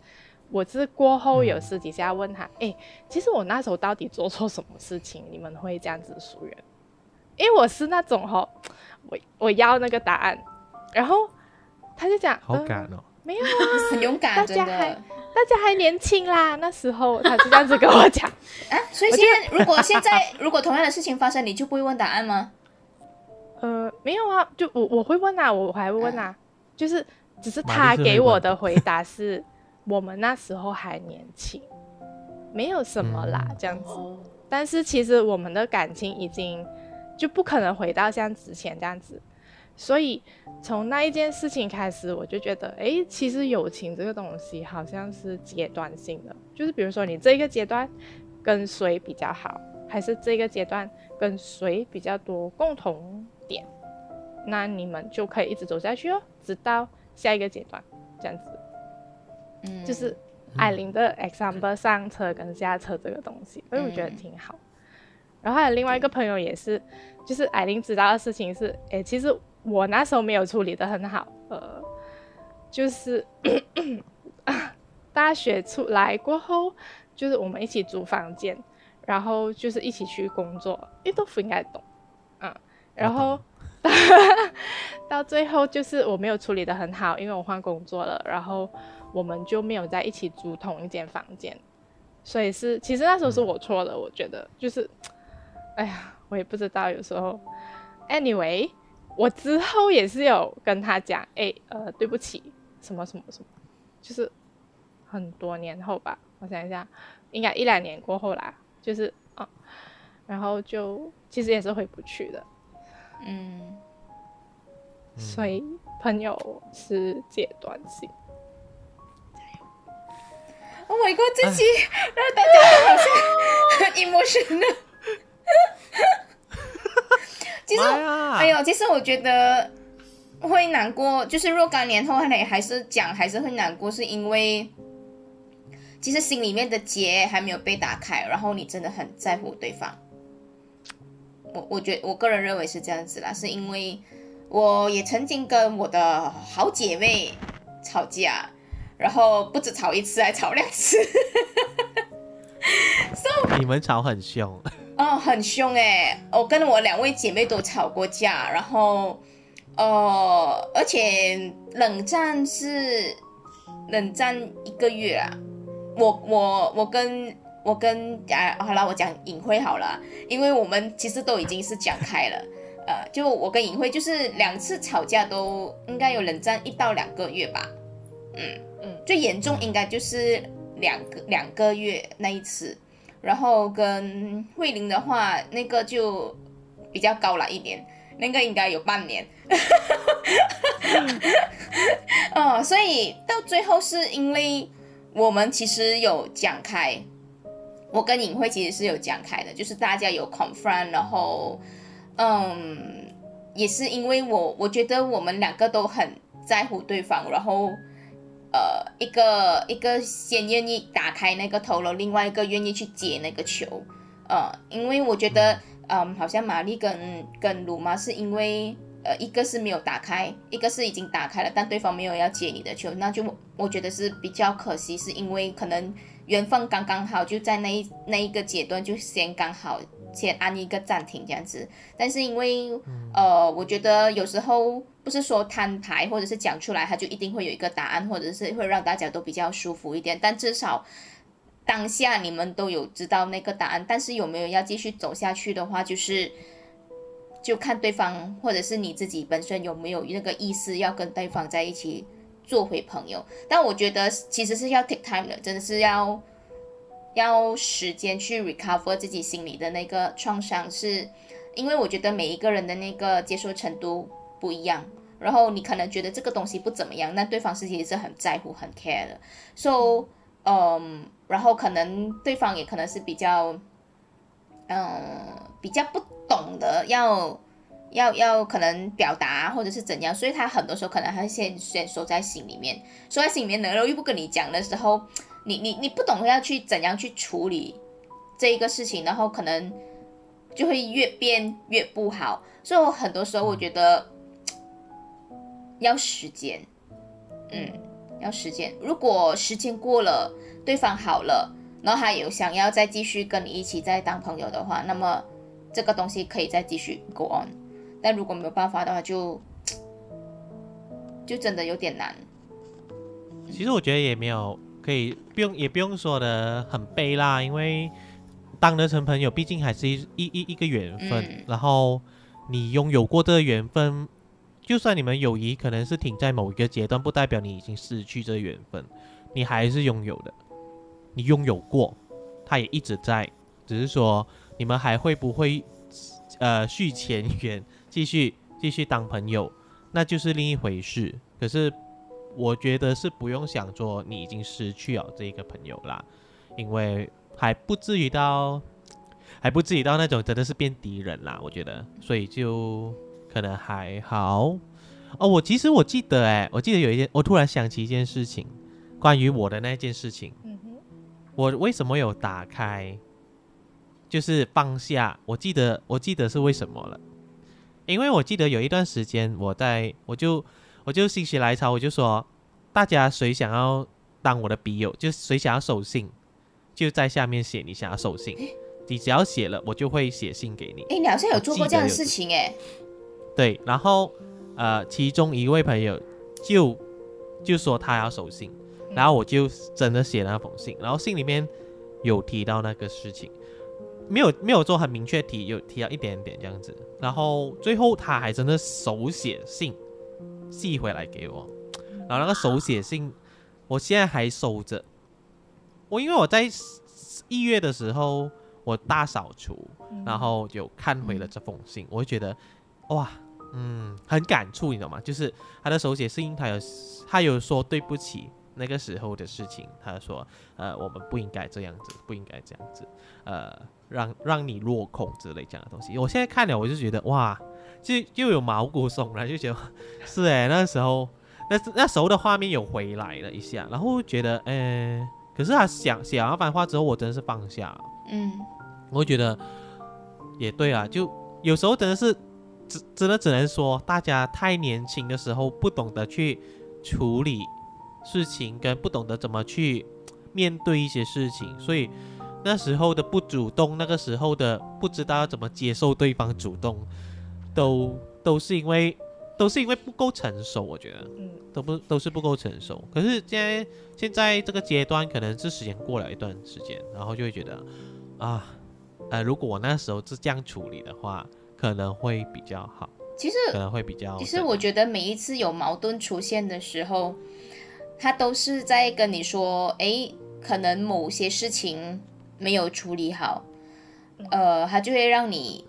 我是过后有私底下问他，哎，其实我那时候到底做错什么事情，你们会这样子疏远？因为我是那种哦，我我要那个答案，然后他就讲，好敢哦，没有啊，很 (laughs) 勇敢，真大家还的。大家还年轻啦，那时候他就这样子跟我讲，啊，(laughs) 所以现在如果现在 (laughs) 如果同样的事情发生，你就不会问答案吗？呃，没有啊，就我我会问啊，我还会问啊，就是只是他给我的回答是，我们那时候还年轻，没有什么啦，嗯。这样子。哦，但是其实我们的感情已经就不可能回到像之前这样子，所以从那一件事情开始，我就觉得，诶，其实友情这个东西好像是阶段性的，就是比如说你这个阶段跟谁比较好，还是这个阶段跟谁比较多共同点，那你们就可以一直走下去哦，直到下一个阶段，这样子。嗯，就是艾琳的 example 上车跟下车这个东西，所以我觉得嗯挺好。然后还有另外一个朋友也是，就是艾琳知道的事情是，诶，其实我那时候没有处理的很好，呃，就是 (coughs) 大学出来过后，就是我们一起租房间，然后就是一起去工作，因为豆腐应该懂，嗯，然后 (laughs) 到最后就是我没有处理的很好，因为我换工作了，然后我们就没有在一起租同一间房间，所以是其实那时候是我错了，我觉得就是，哎呀，我也不知道，有时候，anyway，我之后也是有跟他讲，哎，呃，对不起，什么什么什么，就是很多年后吧，我想一下，应该一两年过后啦，就是啊、然后就其实也是回不去的，嗯，所以朋友是阶段性。Oh my god，这期让大家好像 (laughs) 很 emotional。(laughs) 其实，哎呦，其实我觉得会难过，就是若干年后你还是讲，还是会难过，是因为其实心里面的结还没有被打开，然后你真的很在乎对方。我我觉我个人认为是这样子啦，是因为我也曾经跟我的好姐妹吵架，然后不止吵一次，还吵两次。(laughs) 你们吵很凶，哦，很凶哎！我跟我两位姐妹都吵过架，然后，呃，而且冷战是冷战一个月啊。我我我跟我跟啊，好了，我讲隐晦好了，因为我们其实都已经是讲开了。呃，就我跟隐晦就是两次吵架都应该有冷战一到两个月吧。嗯嗯最严重应该就是两个两个月那一次。然后跟慧玲的话，那个就比较高了一点，那个应该有半年。(laughs) 哦，所以到最后是因为我们其实有讲开，我跟尹慧其实是有讲开的，就是大家有 confront，然后嗯，也是因为我我觉得我们两个都很在乎对方，然后呃，一个一个先愿意打开那个头了，另外一个愿意去接那个球，呃，因为我觉得，嗯，好像玛丽跟跟鲁妈是因为，呃，一个是没有打开，一个是已经打开了，但对方没有要接你的球，那就我觉得是比较可惜，是因为可能缘分刚刚好，就在那一那一个阶段就先刚好先按一个暂停这样子，但是因为呃，我觉得有时候不是说摊牌或者是讲出来，他就一定会有一个答案，或者是会让大家都比较舒服一点。但至少当下你们都有知道那个答案，但是有没有要继续走下去的话，就是就看对方或者是你自己本身有没有那个意思要跟对方在一起做回朋友。但我觉得其实是要 take time 的，真的是要。要时间去 recover 自己心里的那个创伤，是因为我觉得每一个人的那个接受程度不一样，然后你可能觉得这个东西不怎么样，那对方是其实是很在乎、很 care 的，so，嗯，然后可能对方也可能是比较，嗯，比较不懂得要要要可能表达或者是怎样，所以他很多时候可能还会先先收在心里面，收在心里面呢，然后又不跟你讲的时候。你你你不懂要去怎样去处理这一个事情，然后可能就会越变越不好。所以我很多时候我觉得要时间，嗯，要时间。如果时间过了，对方好了，然后他有想要再继续跟你一起再当朋友的话，那么这个东西可以再继续 go on。但如果没有办法的话，就就真的有点难。其实我觉得也没有可以不用也不用说的很悲啦，因为当得成朋友，毕竟还是一一一一个缘分。嗯然后你拥有过这个缘分，就算你们友谊可能是停在某一个阶段，不代表你已经失去这个缘分，你还是拥有的。你拥有过，它也一直在，只是说你们还会不会呃续前缘，继续继续当朋友，那就是另一回事。可是我觉得是不用想说你已经失去了这一个朋友啦，因为还不至于到，还不至于到那种真的是变敌人啦。我觉得，所以就可能还好。哦，我其实我记得，哎，我记得有一件，我突然想起一件事情，关于我的那件事情，嗯哼，我为什么有打开，就是放下？我记得，我记得是为什么了，因为我记得有一段时间我在，我就我就心血来潮，我就说，大家谁想要当我的笔友，就谁想要收信，就在下面写你想要收信，你只要写了，我就会写信给你。哎，你好像有做过这样的事情哎。对，然后呃，其中一位朋友就就说他要收信，然后我就真的写了那封信，然后信里面有提到那个事情，没有没有做很明确提，有提到一点点这样子，然后最后他还真的手写信寄回来给我，然后那个手写信我现在还收着，我因为我在一月的时候我大扫除，然后就看回了这封信，我就觉得哇，嗯，很感触，你知道吗？就是他的手写信，他有他有说对不起那个时候的事情，他说呃我们不应该这样子，不应该这样子，呃让让你落空之类这样的东西。我现在看了我就觉得哇，就又有毛骨悚然，就觉得 (laughs) 是哎那时候那那时候的画面有回来了一下，然后觉得呃，可是他想写完番话之后，我真的是放下了。嗯，我觉得也对啊，就有时候真的是只真的只能说，大家太年轻的时候不懂得去处理事情，跟不懂得怎么去面对一些事情，所以那时候的不主动，那个时候的不知道要怎么接受对方主动，都都是因为都是因为不够成熟，我觉得。嗯，都不都是不够成熟。可是现在现在这个阶段，可能是时间过了一段时间，然后就会觉得啊，呃，如果我那时候是这样处理的话，可能会比较好，其实可能会比较。其实我觉得每一次有矛盾出现的时候，他都是在跟你说，诶，可能某些事情没有处理好，呃，他就会让你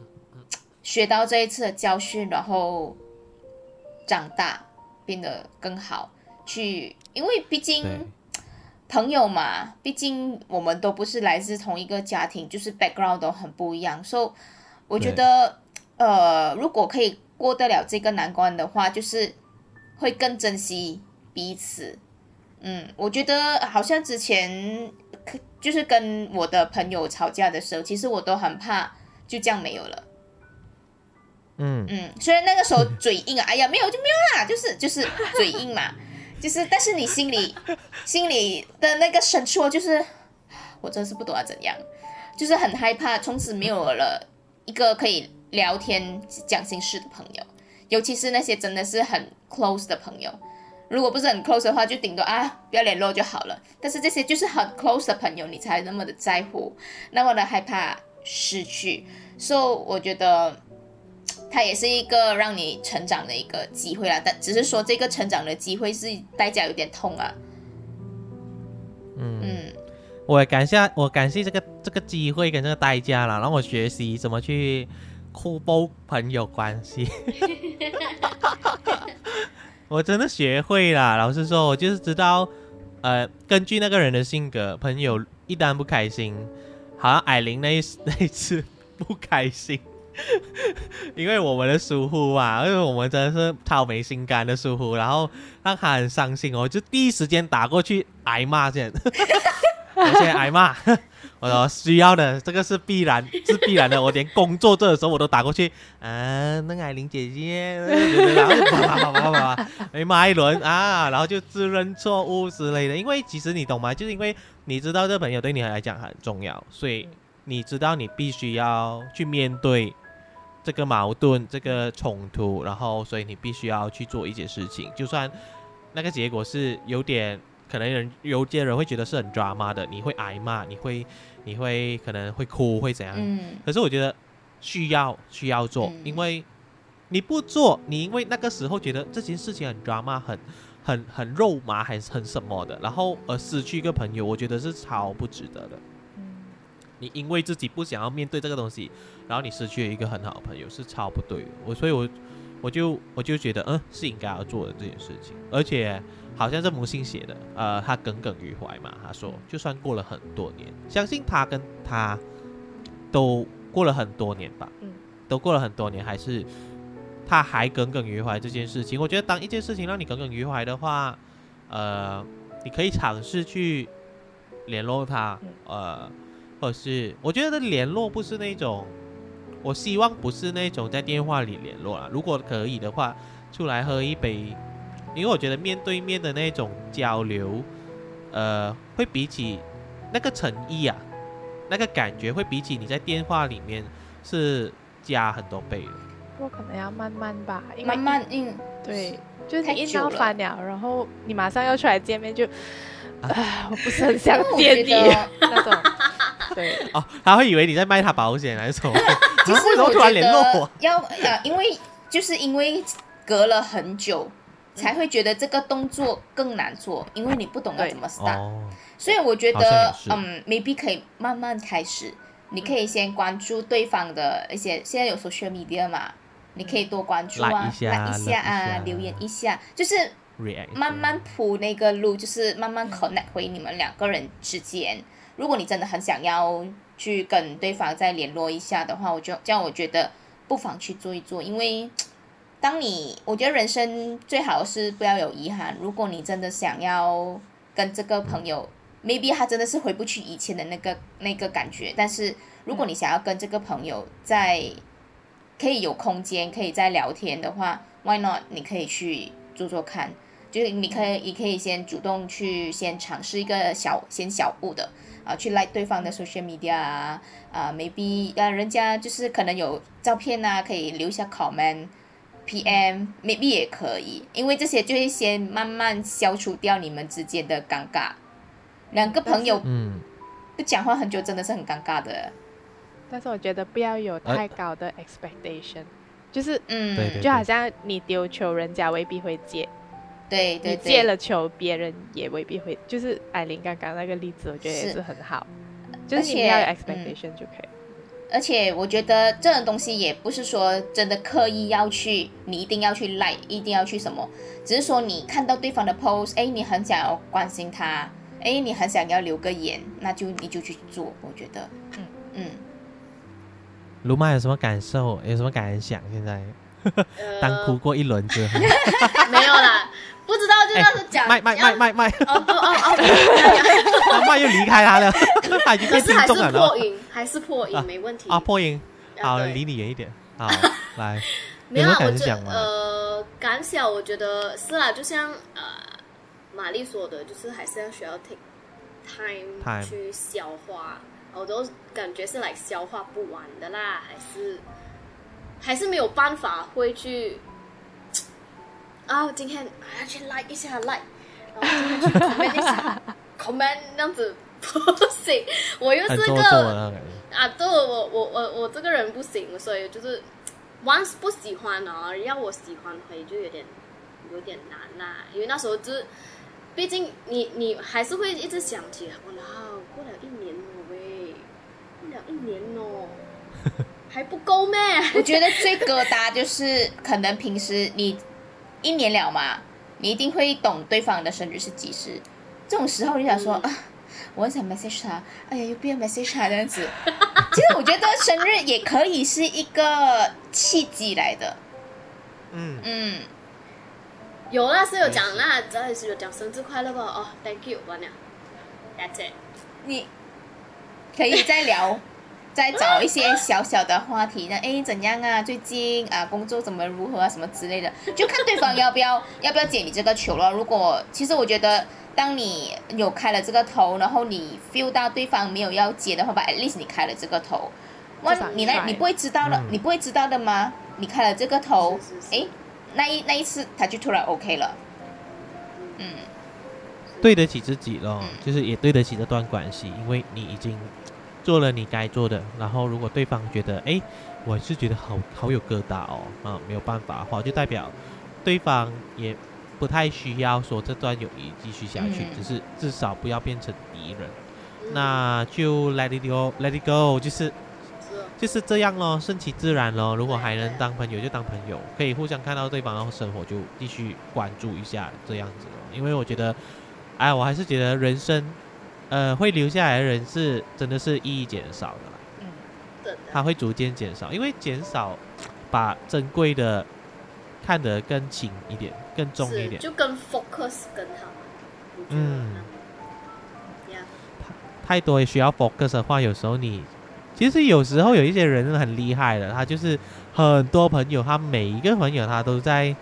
学到这一次的教训，然后长大，变得更好。去，因为毕竟朋友嘛，毕竟我们都不是来自同一个家庭，就是 background 都很不一样，所以我觉得，呃，如果可以过得了这个难关的话，就是会更珍惜彼此。嗯，我觉得好像之前可就是跟我的朋友吵架的时候，其实我都很怕就这样没有了。嗯，嗯，虽然那个时候嘴硬啊，哎呀，没有就没有啦，(laughs) 就是就是嘴硬嘛，就是但是你心里心里的那个深处就是，我真是不懂要怎样，就是很害怕从此没有了一个可以聊天讲心事的朋友，尤其是那些真的是很 close 的朋友。如果不是很 close 的话，就顶多啊不要联络就好了。但是这些就是很 close 的朋友，你才那么的在乎，那么的害怕失去。所、以我觉得它也是一个让你成长的一个机会啦。但只是说这个成长的机会是代价有点痛啊。嗯嗯我也感谢我感谢这个这个机会跟这个代价啦，让我学习怎么去互补朋友关系。(laughs) 我真的学会了，老实说，我就是知道，呃，根据那个人的性格，朋友一旦不开心，好像艾琳那一那一次不开心，(laughs) 因为我们的疏忽啊，因为我们真的是超没心肝的疏忽，然后让他很伤心哦，就第一时间打过去挨骂先，(laughs) 我先挨骂。(laughs) 我说需要的，这个是必然，是必然的。我连工作做的时候我都打过去，啊，那个艾琳姐姐，然后就啪啪啪啪啪啪，哎骂一轮啊，然后就自认错误之类的。因为其实你懂吗？就是因为你知道这朋友对你来讲很重要，所以你知道你必须要去面对这个矛盾、这个冲突，然后所以你必须要去做一些事情，就算那个结果是有点可能人有些人会觉得是很 drama 的，你会挨骂，你会你会可能会哭，会怎样？嗯可是我觉得需要需要做，嗯因为你不做，你因为那个时候觉得这件事情很 drama，很很很肉麻，还是很什么的，然后而失去一个朋友，我觉得是超不值得的。嗯，你因为自己不想要面对这个东西，然后你失去了一个很好的朋友，是超不对的。我所以我，我就我就觉得，嗯，是应该要做的这件事情。而且好像这母亲写的，呃，他耿耿于怀嘛。他说，就算过了很多年，相信他跟他都过了很多年吧，嗯都过了很多年，还是他还耿耿于怀这件事情。我觉得，当一件事情让你耿耿于怀的话，呃，你可以尝试去联络他，嗯呃，或者是我觉得联络不是那种，我希望不是那种在电话里联络啊。如果可以的话，出来喝一杯，因为我觉得面对面的那种交流，呃，会比起那个诚意啊，那个感觉会比起你在电话里面是加很多倍的。不过可能要慢慢吧，因为慢慢嗯，对，就是太你一闹久了翻了，然后你马上要出来见面就，啊唉，我不是很想见你 (laughs) (laughs) 那种，对，哦，他会以为你在卖他保险还是什么？其啊实为什么突然联络我？要呃，因为就是因为隔了很久，才会觉得这个动作更难做，因为你不懂要怎么 start。哦，所以我觉得嗯，maybe 可以慢慢开始。你可以先关注对方的一些，现在有 social media 嘛，你可以多关注啊一下，like 一下啊，留言一下，就是慢慢铺那个路，就是慢慢 connect 回你们两个人之间。如果你真的很想要去跟对方再联络一下的话，我就这样，我觉得不妨去做一做，因为 (tsk) 当你我觉得人生最好是不要有遗憾。如果你真的想要跟这个朋友，maybe 他真的是回不去以前的那个那个感觉，但是如果你想要跟这个朋友在可以有空间，可以再聊天的话，Why not？你可以去做做看，就是你可以，你可以先主动去先尝试一个小先小步的啊，去 like 对方的 social media 啊啊，maybe 啊，人家就是可能有照片啊，可以留下 comment。PM maybe 也可以，因为这些就会先慢慢消除掉你们之间的尴尬。两个朋友嗯，不讲话很久，真的是很尴尬的。但是我觉得不要有呃太高的 expectation，就是嗯，对对就好像你丢球，人家未必会接，对对对，你接了球，别人也未必会。就是艾琳刚刚那个例子，我觉得也是是很好，就是你要有嗯 expectation 就可以。而且我觉得这种东西也不是说真的刻意要去，你一定要去 like，一定要去什么，只是说你看到对方的 post，哎，你很想要关心他，哎，你很想要留个言，那就你就去做。我觉得，嗯嗯，卢妈有什么感受？有什么感想？现在当哭过一轮之后，呃没有啦，不知道就那时候讲麦麦麦麦麦，哦哦哦哦，他麦又离开他了，他已经变听众了破呢。音，还是破音，啊没问题啊，破音，好，对离你远一点。好，来，没有我觉感想吗呃感想，我觉得是啦，就像呃玛丽说的，就是还是要需要 take Time 去消化，我都感觉是来消化不完的啦，还是还是没有办法会去啊，今天还要去 like 一下 like，然后今天去 (laughs) comment 一下 comment 那样子 (laughs) 不行，我又是个。啊，对我我我我这个人不行，所以就是 once 不喜欢哦，要我喜欢回就有点有点难啦、因为那时候就是，毕竟你你还是会一直想起，哇啦，过了一年了喂，过了一年哦，还不够咩？我觉得最疙瘩就是可能平时你一年了嘛，你一定会懂对方的生日是几时，这种时候你想说、嗯啊，我很想 message 他，哎呀，又不要 message 他这样子。(laughs) 其实我觉得生日也可以是一个契机来的，嗯，嗯。有啦，是有讲啦，只要是有讲生日快乐吧？哦，Thank you，完了，That's it。你可以再聊，再找一些小小的话题呢。哎，怎样啊？最近啊，工作怎么如何啊？什么之类的，就看对方要不要要不要解你这个球了。如果其实我觉得当你有开了这个头，然后你 feel 到对方没有要接的话吧，at least 你开了这个头，哇，你那你不会知道的，嗯你不会知道的吗？你开了这个头诶，那一那一次他就突然 OK 了，嗯对得起自己咯，嗯就是也对得起这段关系，因为你已经做了你该做的。然后如果对方觉得，哎，我是觉得好好有疙瘩哦，啊，没有办法的话，就代表对方也不太需要说这段友谊继续下去，嗯只是至少不要变成敌人。嗯那就 let it go，let it go，就是就是这样咯，顺其自然咯。如果还能当朋友就当朋友，可以互相看到对方的生活就继续关注一下这样子咯。因为我觉得，哎，我还是觉得人生，呃，会留下来的人是真的是意义减少的啦，嗯，对的。它会逐渐减少，因为减少把珍贵的看得更轻一点，更重一点。就跟 focus 更好，嗯。呀，太多也需要 focus 的话，有时候你其实有时候有一些人很厉害的，他就是很多朋友，他每一个朋友他都在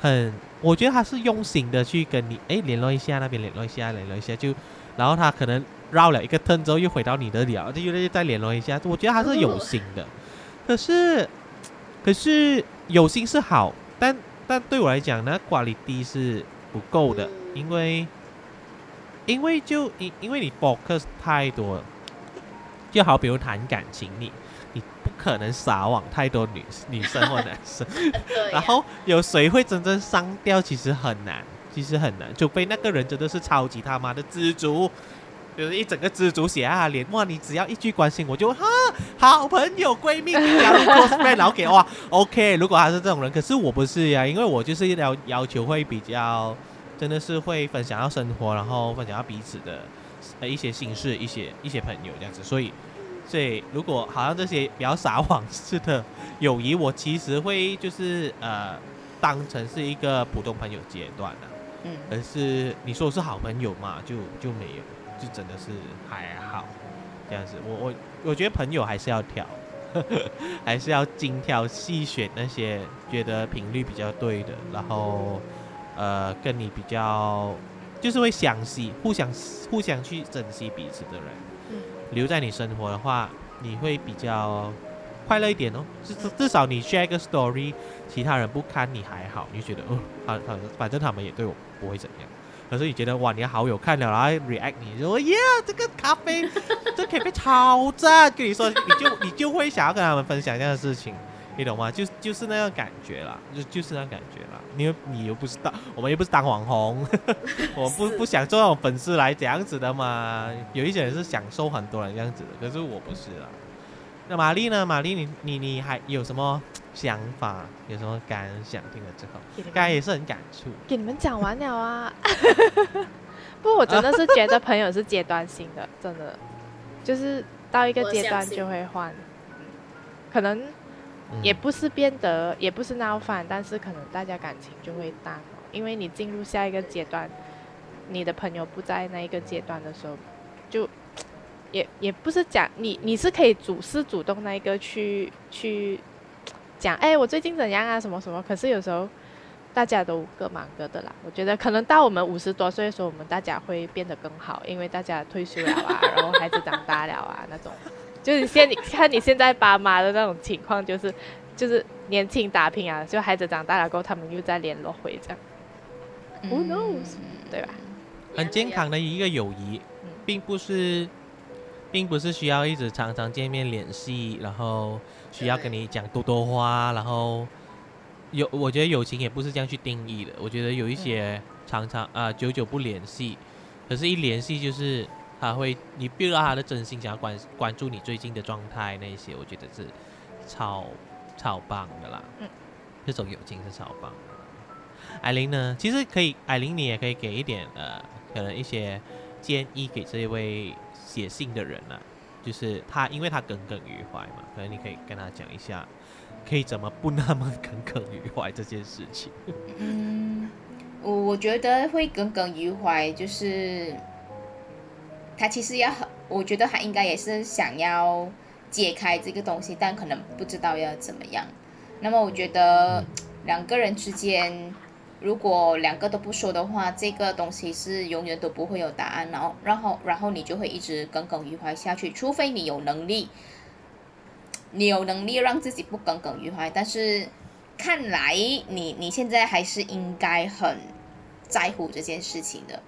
很，我觉得他是用心的去跟你哎联络一下，那边联络一下，联络一下，就然后他可能绕了一个 turn 之后又回到你的聊，就又再联络一下，我觉得他是有心的，可是可是有心是好，但但对我来讲呢，quality 是不够的，嗯。因为。因为就因因为你 focus 太多了，就好比如谈感情，你你不可能撒网太多女女生或男生，(laughs) 然后有谁会真正上吊，其实很难，其实很难，除非那个人真的是超级他妈的知足，就是一整个知足写在他脸，哇，你只要一句关心我就哈好朋友闺蜜加入 close friend，然后给哇 OK，(laughs) 如果他是这种人，可是我不是呀，因为我就是要要求会比较。真的是会分享到生活，然后分享到彼此的呃一些心事，一些一些朋友这样子，所以所以如果好像这些比较撒谎式的友谊，我其实会就是呃当成是一个普通朋友阶段的、嗯。而是你说是好朋友嘛，就就没有，就真的是还好这样子。我我我觉得朋友还是要挑，(laughs) 还是要精挑细选那些觉得频率比较对的，然后呃跟你比较就是会相惜，互相互相去珍惜彼此的人，嗯。留在你生活的话，你会比较快乐一点哦。至至至少你 share 一个 story，其他人不看你还好，你就觉得哦，好好，反正他们也对我不会怎样。可是你觉得哇，你的好友看了，然后 react 你说耶，这个咖啡，(laughs) 这咖啡超赞，跟你说，你就你就会想要跟他们分享这样的事情，你懂吗？就就是那样感觉啦，就就是那种感觉啦。因为你又不是当，我们又不是当网红，(laughs) 我们不不想做那种粉丝来这样子的嘛。有一些人是享受很多人这样子的，可是我不是啦。那玛丽呢？玛丽，你你你还有什么想法？有什么感想？听了之后，给你们刚才也是很感触。给你们讲完了啊。(laughs) 不，我真的是觉得朋友是阶段性的，真的，就是到一个阶段就会换，嗯可能嗯也不是变得，也不是闹翻，但是可能大家感情就会淡了，因为你进入下一个阶段，你的朋友不在那一个阶段的时候，就也也不是讲你你是可以主是主动那一个去去讲，哎，我最近怎样啊，什么什么，可是有时候大家都各忙各的啦。我觉得可能到我们五十多岁的时候，我们大家会变得更好，因为大家退休了啊，然后孩子长大了啊，那种。就是现你看你现在爸妈的那种情况，就是就是年轻打拼啊，就孩子长大了过后，他们又再联络回这样，Who knows？对吧？很健康的一个友谊嗯，并不是，并不是需要一直常常见面联系，然后需要跟你讲多多话，然后有，我觉得友情也不是这样去定义的。我觉得有一些常常啊、久久不联系，可是一联系就是他会你 feel 到他的真心，想要关关注你最近的状态那一些，我觉得是超超棒的啦。嗯，这种友情是超棒的。艾琳呢？其实可以，艾琳你也可以给一点呃，可能一些建议给这一位写信的人啊，就是他，因为他耿耿于怀嘛，可能你可以跟他讲一下，可以怎么不那么耿耿于怀这件事情。嗯，我我觉得会耿耿于怀，就是他其实要很，我觉得他应该也是想要解开这个东西，但可能不知道要怎么样。那么我觉得两个人之间如果两个都不说的话，这个东西是永远都不会有答案，然后然后然后你就会一直耿耿于怀下去，除非你有能力，你有能力让自己不耿耿于怀。但是看来你你现在还是应该很在乎这件事情的，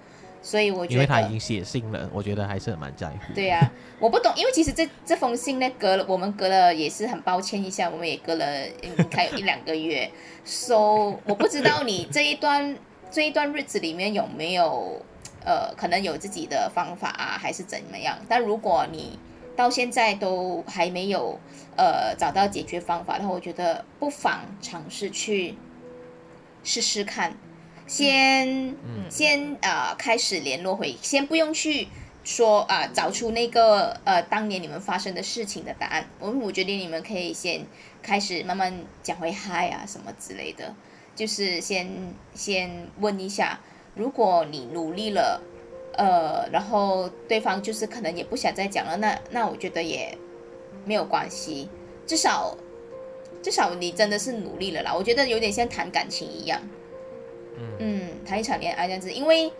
所以我觉得，因为他已经写信了，我觉得还是蛮在乎。对呀、我不懂，因为其实这这封信呢，隔了我们隔了也是很抱歉一下，我们也隔了应该有一两个月，(laughs) so 我不知道你这一段 (laughs) 这一段日子里面有没有呃，可能有自己的方法啊，还是怎么样？但如果你到现在都还没有呃找到解决方法的话，我觉得不妨尝试去试试看，先、嗯先啊、呃开始联络回，先不用去说啊、找出那个呃当年你们发生的事情的答案。我我觉得你们可以先开始慢慢讲回嗨啊什么之类的，就是先先问一下，如果你努力了。呃，然后对方就是可能也不想再讲了，那那我觉得也没有关系，至少至少你真的是努力了啦。我觉得有点像谈感情一样，嗯，谈一场恋爱这样子，因为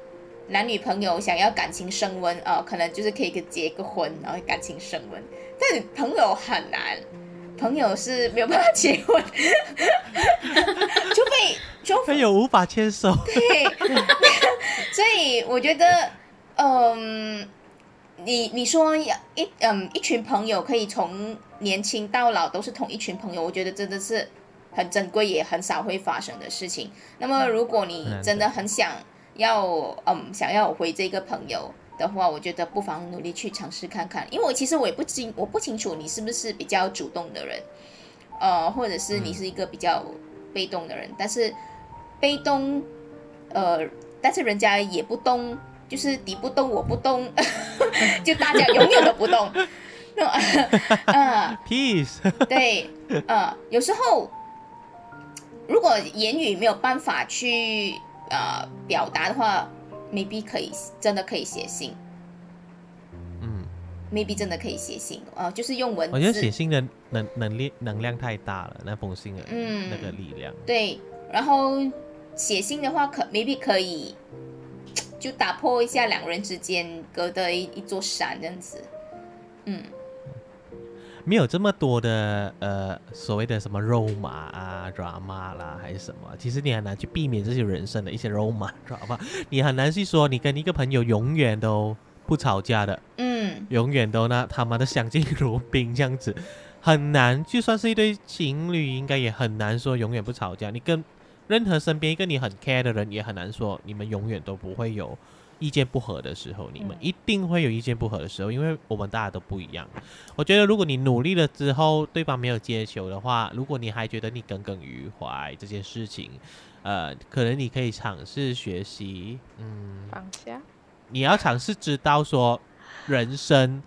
男女朋友想要感情升温啊、呃可能就是可以结个婚，然后感情升温，但朋友很难，朋友是没有办法结婚，除非除非有无法牵手，对，所以我觉得，嗯，你你说一嗯一群朋友可以从年轻到老都是同一群朋友，我觉得真的是很珍贵，也很少会发生的事情。那么如果你嗯真的很想要嗯想要回这个朋友的话，我觉得不妨努力去尝试看看，因为我其实我也不清我不清楚你是不是比较主动的人，呃，或者是你是一个比较被动的人，但是被动，呃，但是人家也不动，就是你不动我不动，(laughs) 就大家永远都不动。(laughs) 那种啊，(laughs) peace，对，呃，有时候如果言语没有办法去呃表达的话，maybe 可以真的可以写信嗯，，maybe 真的可以写信，呃，就是用文字。我觉得写信的能能力能量太大了，那封信的嗯那个力量，对，然后写信的话可 maybe 可以就打破一下两人之间隔的一一座山这样子。嗯，没有这么多的呃所谓的什么肉麻啊、drama 啦，还是什么，其实你很难去避免这些人生的一些肉麻 drama，你很难去说你跟一个朋友永远都不吵架的，嗯，永远都那他妈的相敬如宾这样子，很难。就算是一对情侣，应该也很难说永远不吵架。你跟任何身边一个你很 care 的人，也很难说你们永远都不会有意见不合的时候。你们嗯一定会有意见不合的时候，因为我们大家都不一样。我觉得如果你努力了之后，对方没有接球的话，如果你还觉得你耿耿于怀这件事情，呃，可能你可以尝试学习，嗯，放下，你要尝试知道说人生。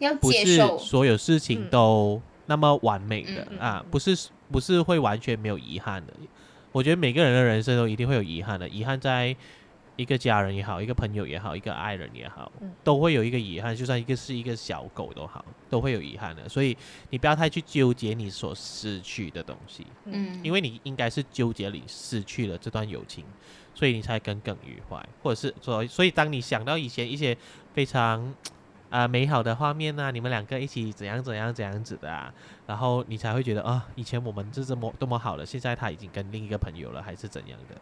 要不是。所有事情嗯都那么完美的、啊，不是不是会完全没有遗憾的。我觉得每个人的人生都一定会有遗憾的，遗憾在一个家人也好，一个朋友也好，一个爱人也好，嗯都会有一个遗憾。就算一个是一个小狗都好，都会有遗憾的。所以你不要太去纠结你所失去的东西，嗯，因为你应该是纠结你失去了这段友情，所以你才耿耿于怀，或者是说，所以当你想到以前一些非常啊、美好的画面呐、你们两个一起怎样怎样怎样子的啊，然后你才会觉得啊，以前我们是这么多么好了，现在他已经跟另一个朋友了，还是怎样的？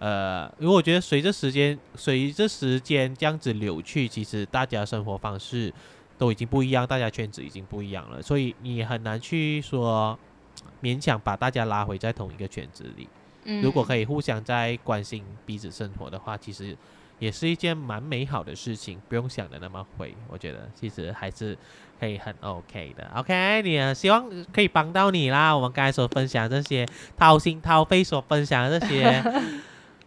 呃，因为我觉得随着时间，随着时间这样子流去，其实大家生活方式都已经不一样，大家圈子已经不一样了，所以你很难去说勉强把大家拉回在同一个圈子里。嗯如果可以互相在关心彼此生活的话，其实也是一件蛮美好的事情，不用想的那么灰。我觉得其实还是可以很 OK 的。OK，你呃希望可以帮到你啦。我们刚才所分享这些掏心掏肺所分享的这些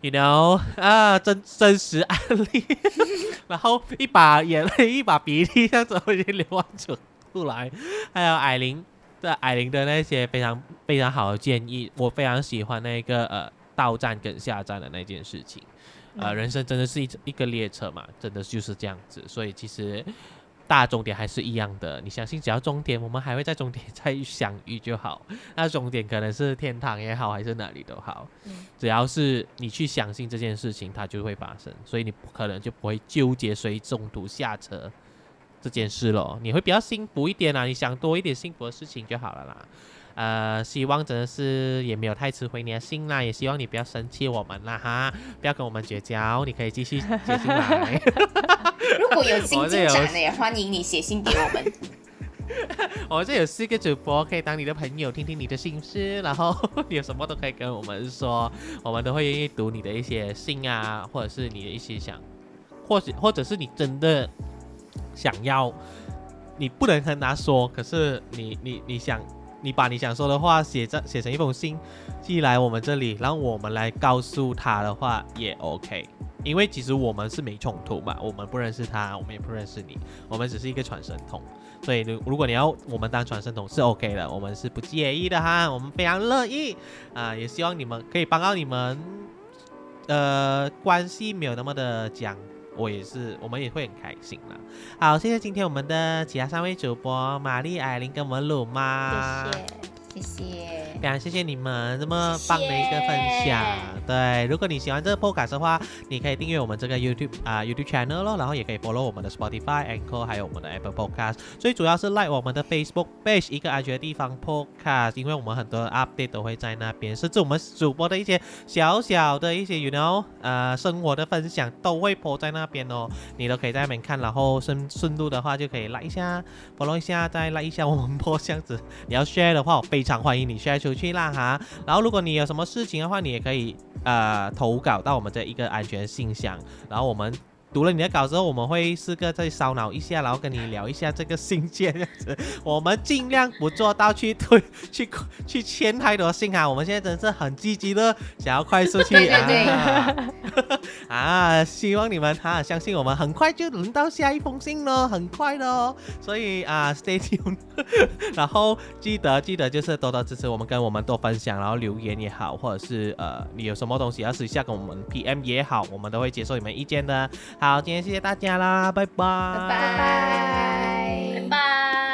，you know 啊，真真实案例，(laughs) 然后一把眼泪一把鼻涕这样子已经流完出出来，还有艾琳。的艾琳的那些非常非常好的建议，我非常喜欢那个呃到站跟下站的那件事情。呃，嗯人生真的是一一个列车嘛，真的就是这样子。所以其实大终点还是一样的。你相信，只要终点，我们还会在终点再相遇就好。(laughs) 那终点可能是天堂也好，还是哪里都好，嗯只要是你去相信这件事情，它就会发生。所以你不可能就不会纠结谁中途下车这件事咯。你会比较幸福一点啊，你想多一点幸福的事情就好了啦。呃，希望真的是也没有太吃回你的信啦，也希望你不要生气我们啦哈，不要跟我们绝交，你可以继续写信来。如果有新进展的，也欢迎你写信给我们。(laughs) 我们这有四个主播，可以当你的朋友，听听你的心事，然后 (laughs) 你有什么都可以跟我们说，我们都会愿意读你的一些信啊，或者是你的一些想，或许或者是你真的想要，你不能跟他说，可是你你你想，你把你想说的话写在写成一封信寄来我们这里，然后我们来告诉他的话也 OK。因为其实我们是没冲突嘛，我们不认识他，我们也不认识你，我们只是一个传声筒。所以如如果你要我们当传声筒是 OK 的，我们是不介意的哈，我们非常乐意啊，也希望你们可以帮到你们，呃，关系没有那么的僵，我也是，我们也会很开心啦。好，谢谢今天我们的其他三位主播玛丽、艾琳跟文鲁妈，谢谢。谢谢。非常谢谢你们这么棒的一个分享。谢谢对，如果你喜欢这个 podcast 的话，你可以订阅我们这个 YouTube 啊、YouTube channel 咯，然后也可以 follow 我们的 Spotify、Anchor 还有我们的 Apple Podcast。最主要是 like 我们的 Facebook page 一个安全的地方 podcast，因为我们很多 update 都会在那边，甚至我们主播的一些小小的一些 you know 呃生活的分享都会 po 在那边哦，你都可以在那边看，然后顺顺路的话就可以 like 一下 follow 一下，再 like 一下我们播这样子。你要 share 的话，我非非常欢迎你晒出去啦哈。然后如果你有什么事情的话，你也可以呃投稿到我们这一个安全信箱，然后我们。读了你的稿之后，我们会四个再烧脑一下，然后跟你聊一下这个信件这样子。我们尽量不做到去推去去签太多信啊。我们现在真是很积极的想要快速去 (laughs) 啊啊！希望你们哈、相信我们，很快就轮到下一封信了，很快的哦。所以啊，stay tuned，(laughs) 然后记得记得就是多多支持我们，跟我们多分享，然后留言也好，或者是呃你有什么东西要私下跟我们 PM 也好，我们都会接受你们意见的。好，今天谢谢大家啦，拜拜，拜拜，拜拜。